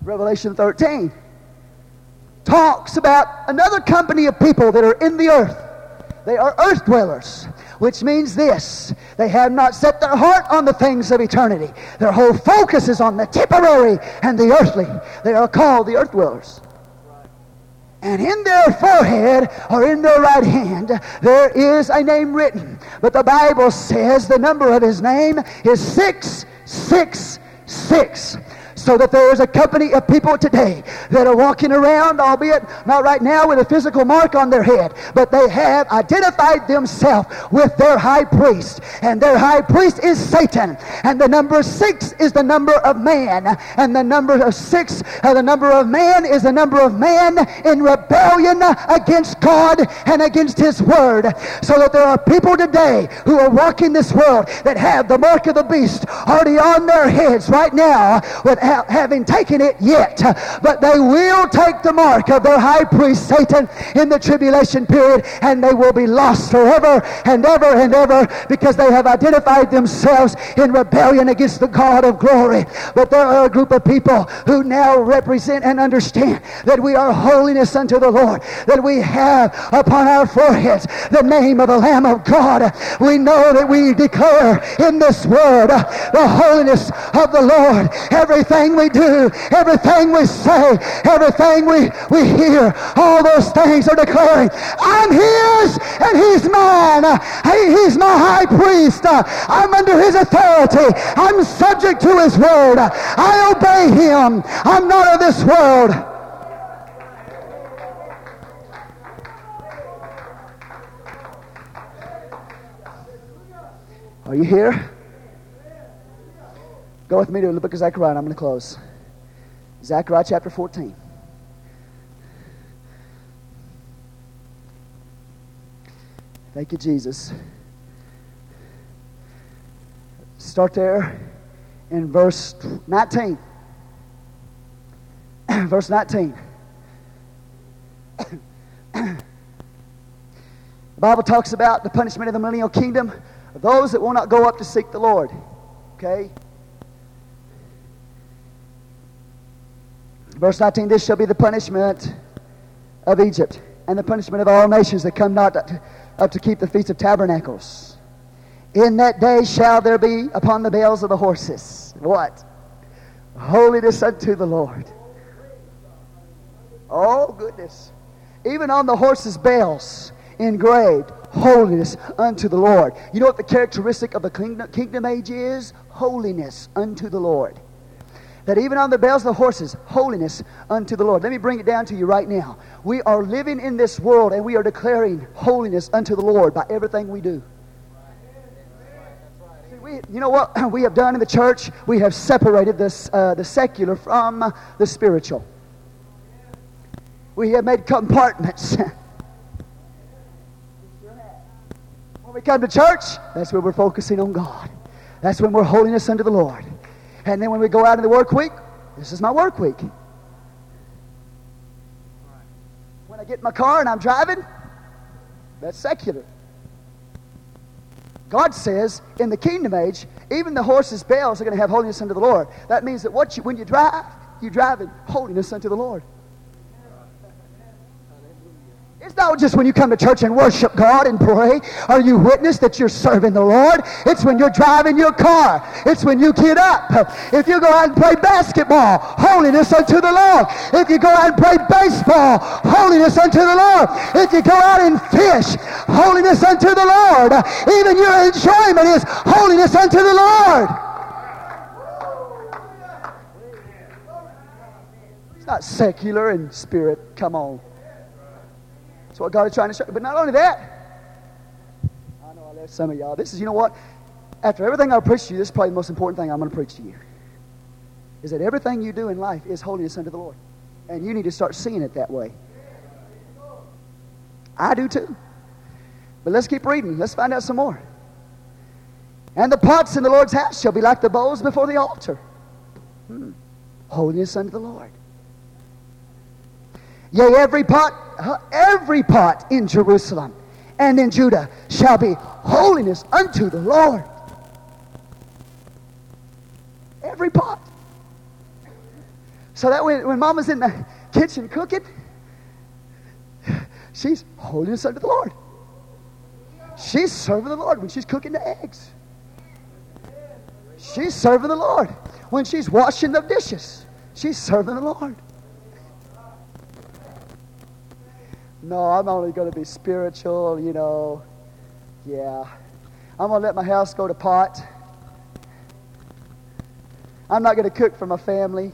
Revelation 13 talks about another company of people that are in the earth. They are earth dwellers, which means this they have not set their heart on the things of eternity. Their whole focus is on the temporary and the earthly. They are called the earth dwellers. And in their forehead or in their right hand, there is a name written. But the Bible says the number of his name is 666. Six. So that there is a company of people today that are walking around, albeit not right now with a physical mark on their head, but they have identified themselves with their high priest. And their high priest is Satan. And the number six is the number of man. And the number of six, uh, the number of man is the number of man in rebellion against God and against His Word. So that there are people today who are walking this world that have the mark of the beast already on their heads right now without having taken it yet. But they will take the mark of their high priest, Satan, in the tribulation period, and they will be lost forever and ever and ever because they have identified themselves in rebellion against the God of glory. But there are a group of people who now represent and understand that we are holiness unto the Lord, that we have upon our foreheads the name of the Lamb of God. We know that we declare in this word the holiness of the Lord. Everything we do, everything we say, everything we, we hear, all those things are declaring, I'm His and He's mine. He, he's my high priest. I'm under His authority. I'm subject to His word. I obey Him. I'm not of this world. Are you here? Go with me to the book of Zechariah. I'm going to close. Zechariah chapter 14. Thank you, Jesus. Start there in verse 19. *clears throat* verse 19. *clears throat* the Bible talks about the punishment of the millennial kingdom of those that will not go up to seek the Lord. Okay? Verse 19 This shall be the punishment of Egypt, and the punishment of all nations that come not up to keep the Feast of Tabernacles. In that day shall there be upon the bells of the horses what? Holiness unto the Lord. Oh, goodness. Even on the horses' bells engraved, holiness unto the Lord. You know what the characteristic of the kingdom, kingdom age is? Holiness unto the Lord that even on the bells of the horses, holiness unto the Lord. Let me bring it down to you right now. We are living in this world and we are declaring holiness unto the Lord by everything we do. You know what *clears throat* we have done in the church? We have separated this, uh, the secular from the spiritual. We have made compartments. *laughs* when we come to church, that's where we're focusing on God. That's when we're holiness unto the Lord. And then when we go out in the work week, this is my work week. When I get in my car and I'm driving, that's secular. God says in the kingdom age, even the horses' bells are going to have holiness unto the Lord. That means that what you, when you drive, you're driving holiness unto the Lord. It's not just when you come to church and worship God and pray Are you witness that you're serving the Lord. It's when you're driving your car. It's when you get up. If you go out and play basketball, holiness unto the Lord. If you go out and play baseball, holiness unto the Lord. If you go out and fish, holiness unto the Lord. Even your enjoyment is holiness unto the Lord. It's not secular in spirit. Come on. That's what God is trying to show. But not only that, I know I left some of y'all. This is, you know what? After everything I've preached to you, this is probably the most important thing I'm going to preach to you. Is that everything you do in life is holiness unto the Lord. And you need to start seeing it that way. I do too. But let's keep reading. Let's find out some more. And the pots in the Lord's house shall be like the bowls before the altar. Hmm. Holiness unto the Lord. Yea, every pot, every pot in Jerusalem and in Judah shall be holiness unto the Lord. Every pot. So that when, when mama's in the kitchen cooking, she's holiness unto the Lord. She's serving the Lord when she's cooking the eggs. She's serving the Lord when she's washing the dishes. She's serving the Lord. No, I'm only going to be spiritual, you know. Yeah. I'm going to let my house go to pot. I'm not going to cook for my family.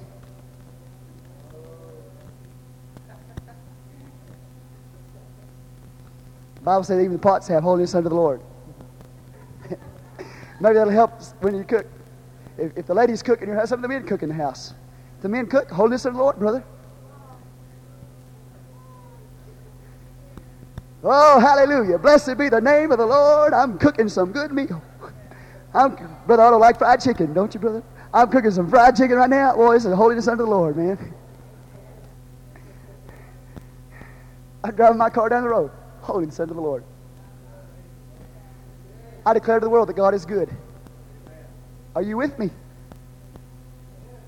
The Bible says even the pots have holiness unto the Lord. *laughs* Maybe that'll help when you cook. If, if the ladies cook in your house, some of the men cook in the house. The men cook, holiness unto the Lord, brother. Oh, hallelujah. Blessed be the name of the Lord. I'm cooking some good meal. I'm, brother, don't like fried chicken, don't you, brother? I'm cooking some fried chicken right now. Boy, this is holiness unto the Lord, man. I'm driving my car down the road. Holiness unto the Lord. I declare to the world that God is good. Are you with me?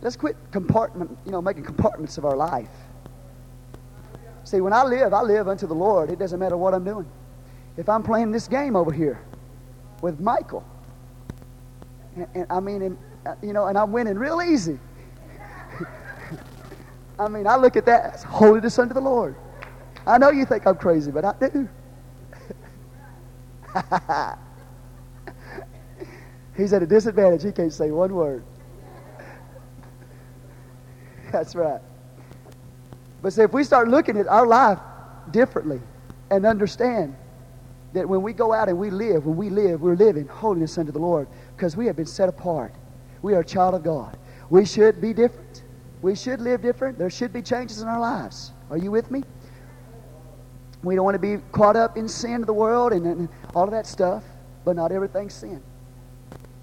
Let's quit compartment, you know, making compartments of our life. See, when I live, I live unto the Lord. It doesn't matter what I'm doing. If I'm playing this game over here with Michael, and, and I mean, and, uh, you know, and I'm winning real easy. *laughs* I mean, I look at that as holiness unto the Lord. I know you think I'm crazy, but I do. *laughs* He's at a disadvantage. He can't say one word. *laughs* That's right. But if we start looking at our life differently and understand that when we go out and we live, when we live, we're living holiness unto the Lord because we have been set apart. We are a child of God. We should be different. We should live different. There should be changes in our lives. Are you with me? We don't want to be caught up in sin of the world and, and all of that stuff, but not everything's sin.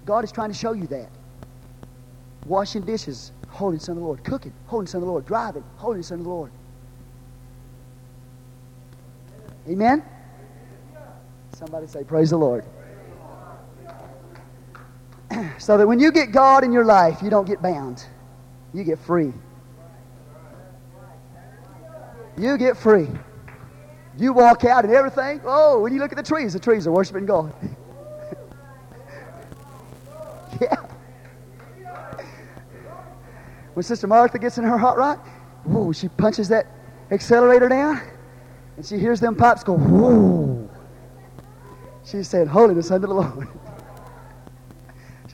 God is trying to show you that. Washing dishes, holiness of the Lord. Cooking, Holy Son of the Lord. Driving, Holy Son of the Lord. Amen? Somebody say, Praise the Lord. *clears throat* so that when you get God in your life, you don't get bound, you get free. You get free. You walk out and everything. Oh, when you look at the trees, the trees are worshiping God. *laughs* When Sister Martha gets in her hot rod, whoa, she punches that accelerator down, and she hears them pipes go, whoa. She said, Holiness unto the Lord. *laughs*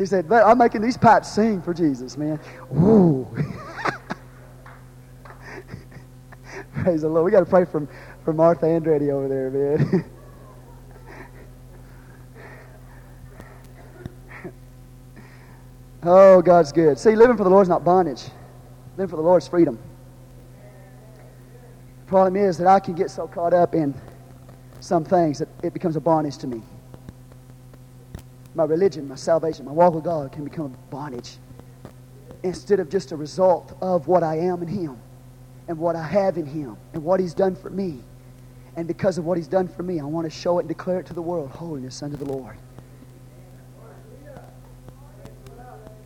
She said, but I'm making these pipes sing for Jesus, man. Whoa. *laughs* Praise the Lord. We got to pray for, for Martha Andretti over there, man. *laughs* oh, God's good. See, living for the Lord is not bondage. Living for the Lord is freedom. The problem is that I can get so caught up in some things that it becomes a bondage to me. My religion, my salvation, my walk with God can become a bondage instead of just a result of what I am in Him and what I have in Him and what He's done for me. And because of what He's done for me, I want to show it and declare it to the world holiness unto the Lord.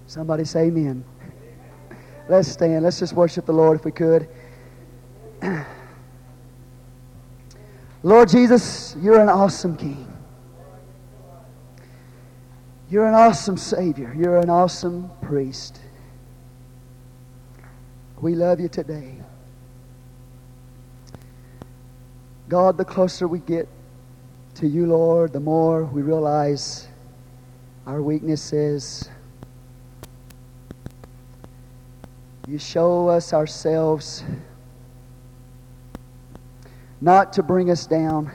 Somebody say amen. Let's stand. Let's just worship the Lord if we could. *clears throat* Lord Jesus, you're an awesome King. You're an awesome Savior. You're an awesome priest. We love you today. God, the closer we get to you, Lord, the more we realize our weaknesses. You show us ourselves not to bring us down,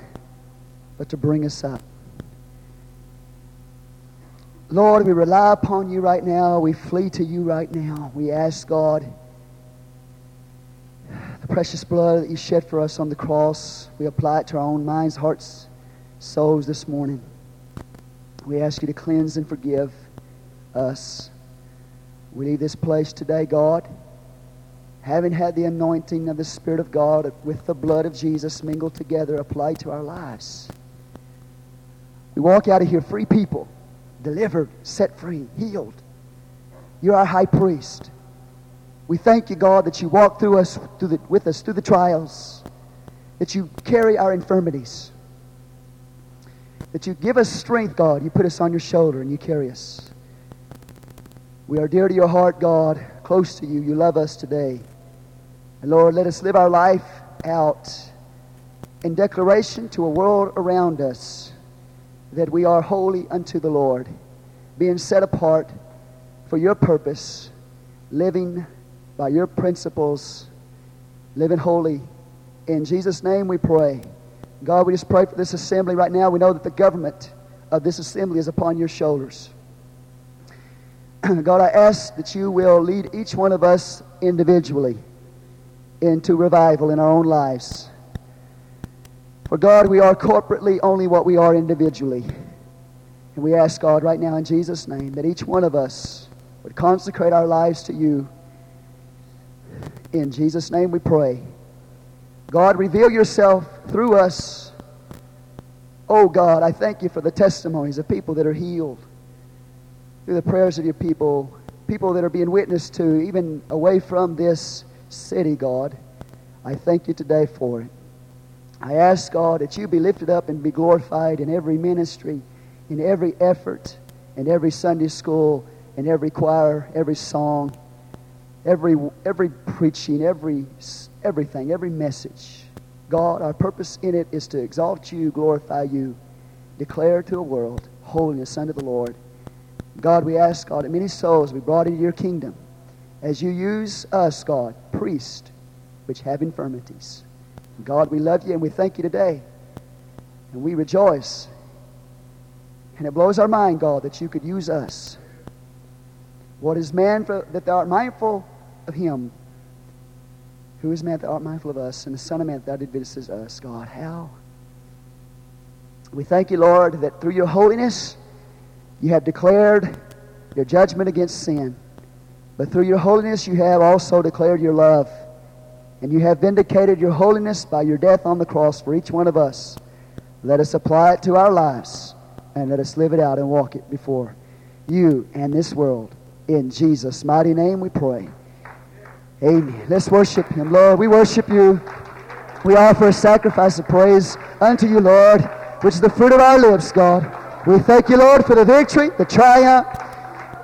but to bring us up. Lord, we rely upon you right now. We flee to you right now. We ask, God, the precious blood that you shed for us on the cross, we apply it to our own minds, hearts, souls this morning. We ask you to cleanse and forgive us. We leave this place today, God, having had the anointing of the Spirit of God with the blood of Jesus mingled together, applied to our lives. We walk out of here free people, delivered, set free, healed. You're our high priest. We thank you, God, that you walk through us, through the, with us through the trials, that you carry our infirmities, that you give us strength, God. You put us on your shoulder and you carry us. We are dear to your heart, God, close to you. You love us today. And Lord, let us live our life out in declaration to a world around us that we are holy unto the Lord, being set apart for your purpose living by your principles, living holy. In Jesus' name we pray. God, we just pray for this assembly right now. We know that the government of this assembly is upon your shoulders. *clears throat* God, I ask that you will lead each one of us individually into revival in our own lives. For God, we are corporately only what we are individually. And we ask God right now in Jesus' name that each one of us would consecrate our lives to you. In Jesus' name we pray. God, reveal yourself through us. Oh God, I thank you for the testimonies of people that are healed through the prayers of your people, people that are being witnessed to, even away from this city, God. I thank you today for it. I ask, God, that you be lifted up and be glorified in every ministry, in every effort, in every Sunday school, in every choir, every song, every, every preaching, every, everything, every message. God, our purpose in it is to exalt you, glorify you, declare to the world holiness unto the Lord. God, we ask, God, that many souls be brought into your kingdom as you use us, God, priests, which have infirmities. God, we love you and we thank you today. And we rejoice. And it blows our mind, God, that you could use us. What is man for, that thou art mindful of him? Who is man that thou art mindful of us? And the Son of Man that thou did visit us, God. How? We thank you, Lord, that through your holiness you have declared your judgment against sin. But through your holiness you have also declared your love. And you have vindicated your holiness by your death on the cross for each one of us. Let us apply it to our lives and let us live it out and walk it before you and this world. In Jesus' mighty name we pray. Amen. Let's worship Him, Lord. We worship you. We offer a sacrifice of praise unto you, Lord, which is the fruit of our lips, God. We thank you, Lord, for the victory, the triumph.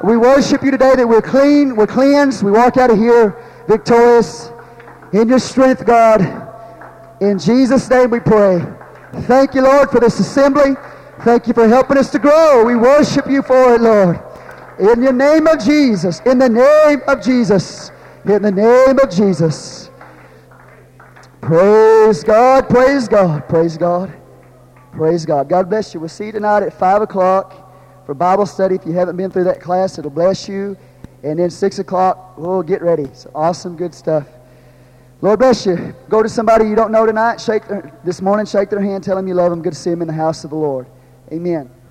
We worship you today that we're clean, we're cleansed. We walk out of here victorious in your strength, God. In Jesus' name we pray. Thank you, Lord, for this assembly. Thank you for helping us to grow. We worship you for it, Lord. In the name of Jesus. In the name of Jesus. In the name of Jesus. Praise God. Praise God. Praise God. Praise God. God bless you. We'll see you tonight at 5 o'clock for Bible study. If you haven't been through that class, it'll bless you. And then 6 o'clock, we'll get ready. It's awesome, good stuff. Lord bless you. Go to somebody you don't know tonight. Shake their, this morning. Shake their hand. Tell them you love them. Good to see them in the house of the Lord. Amen.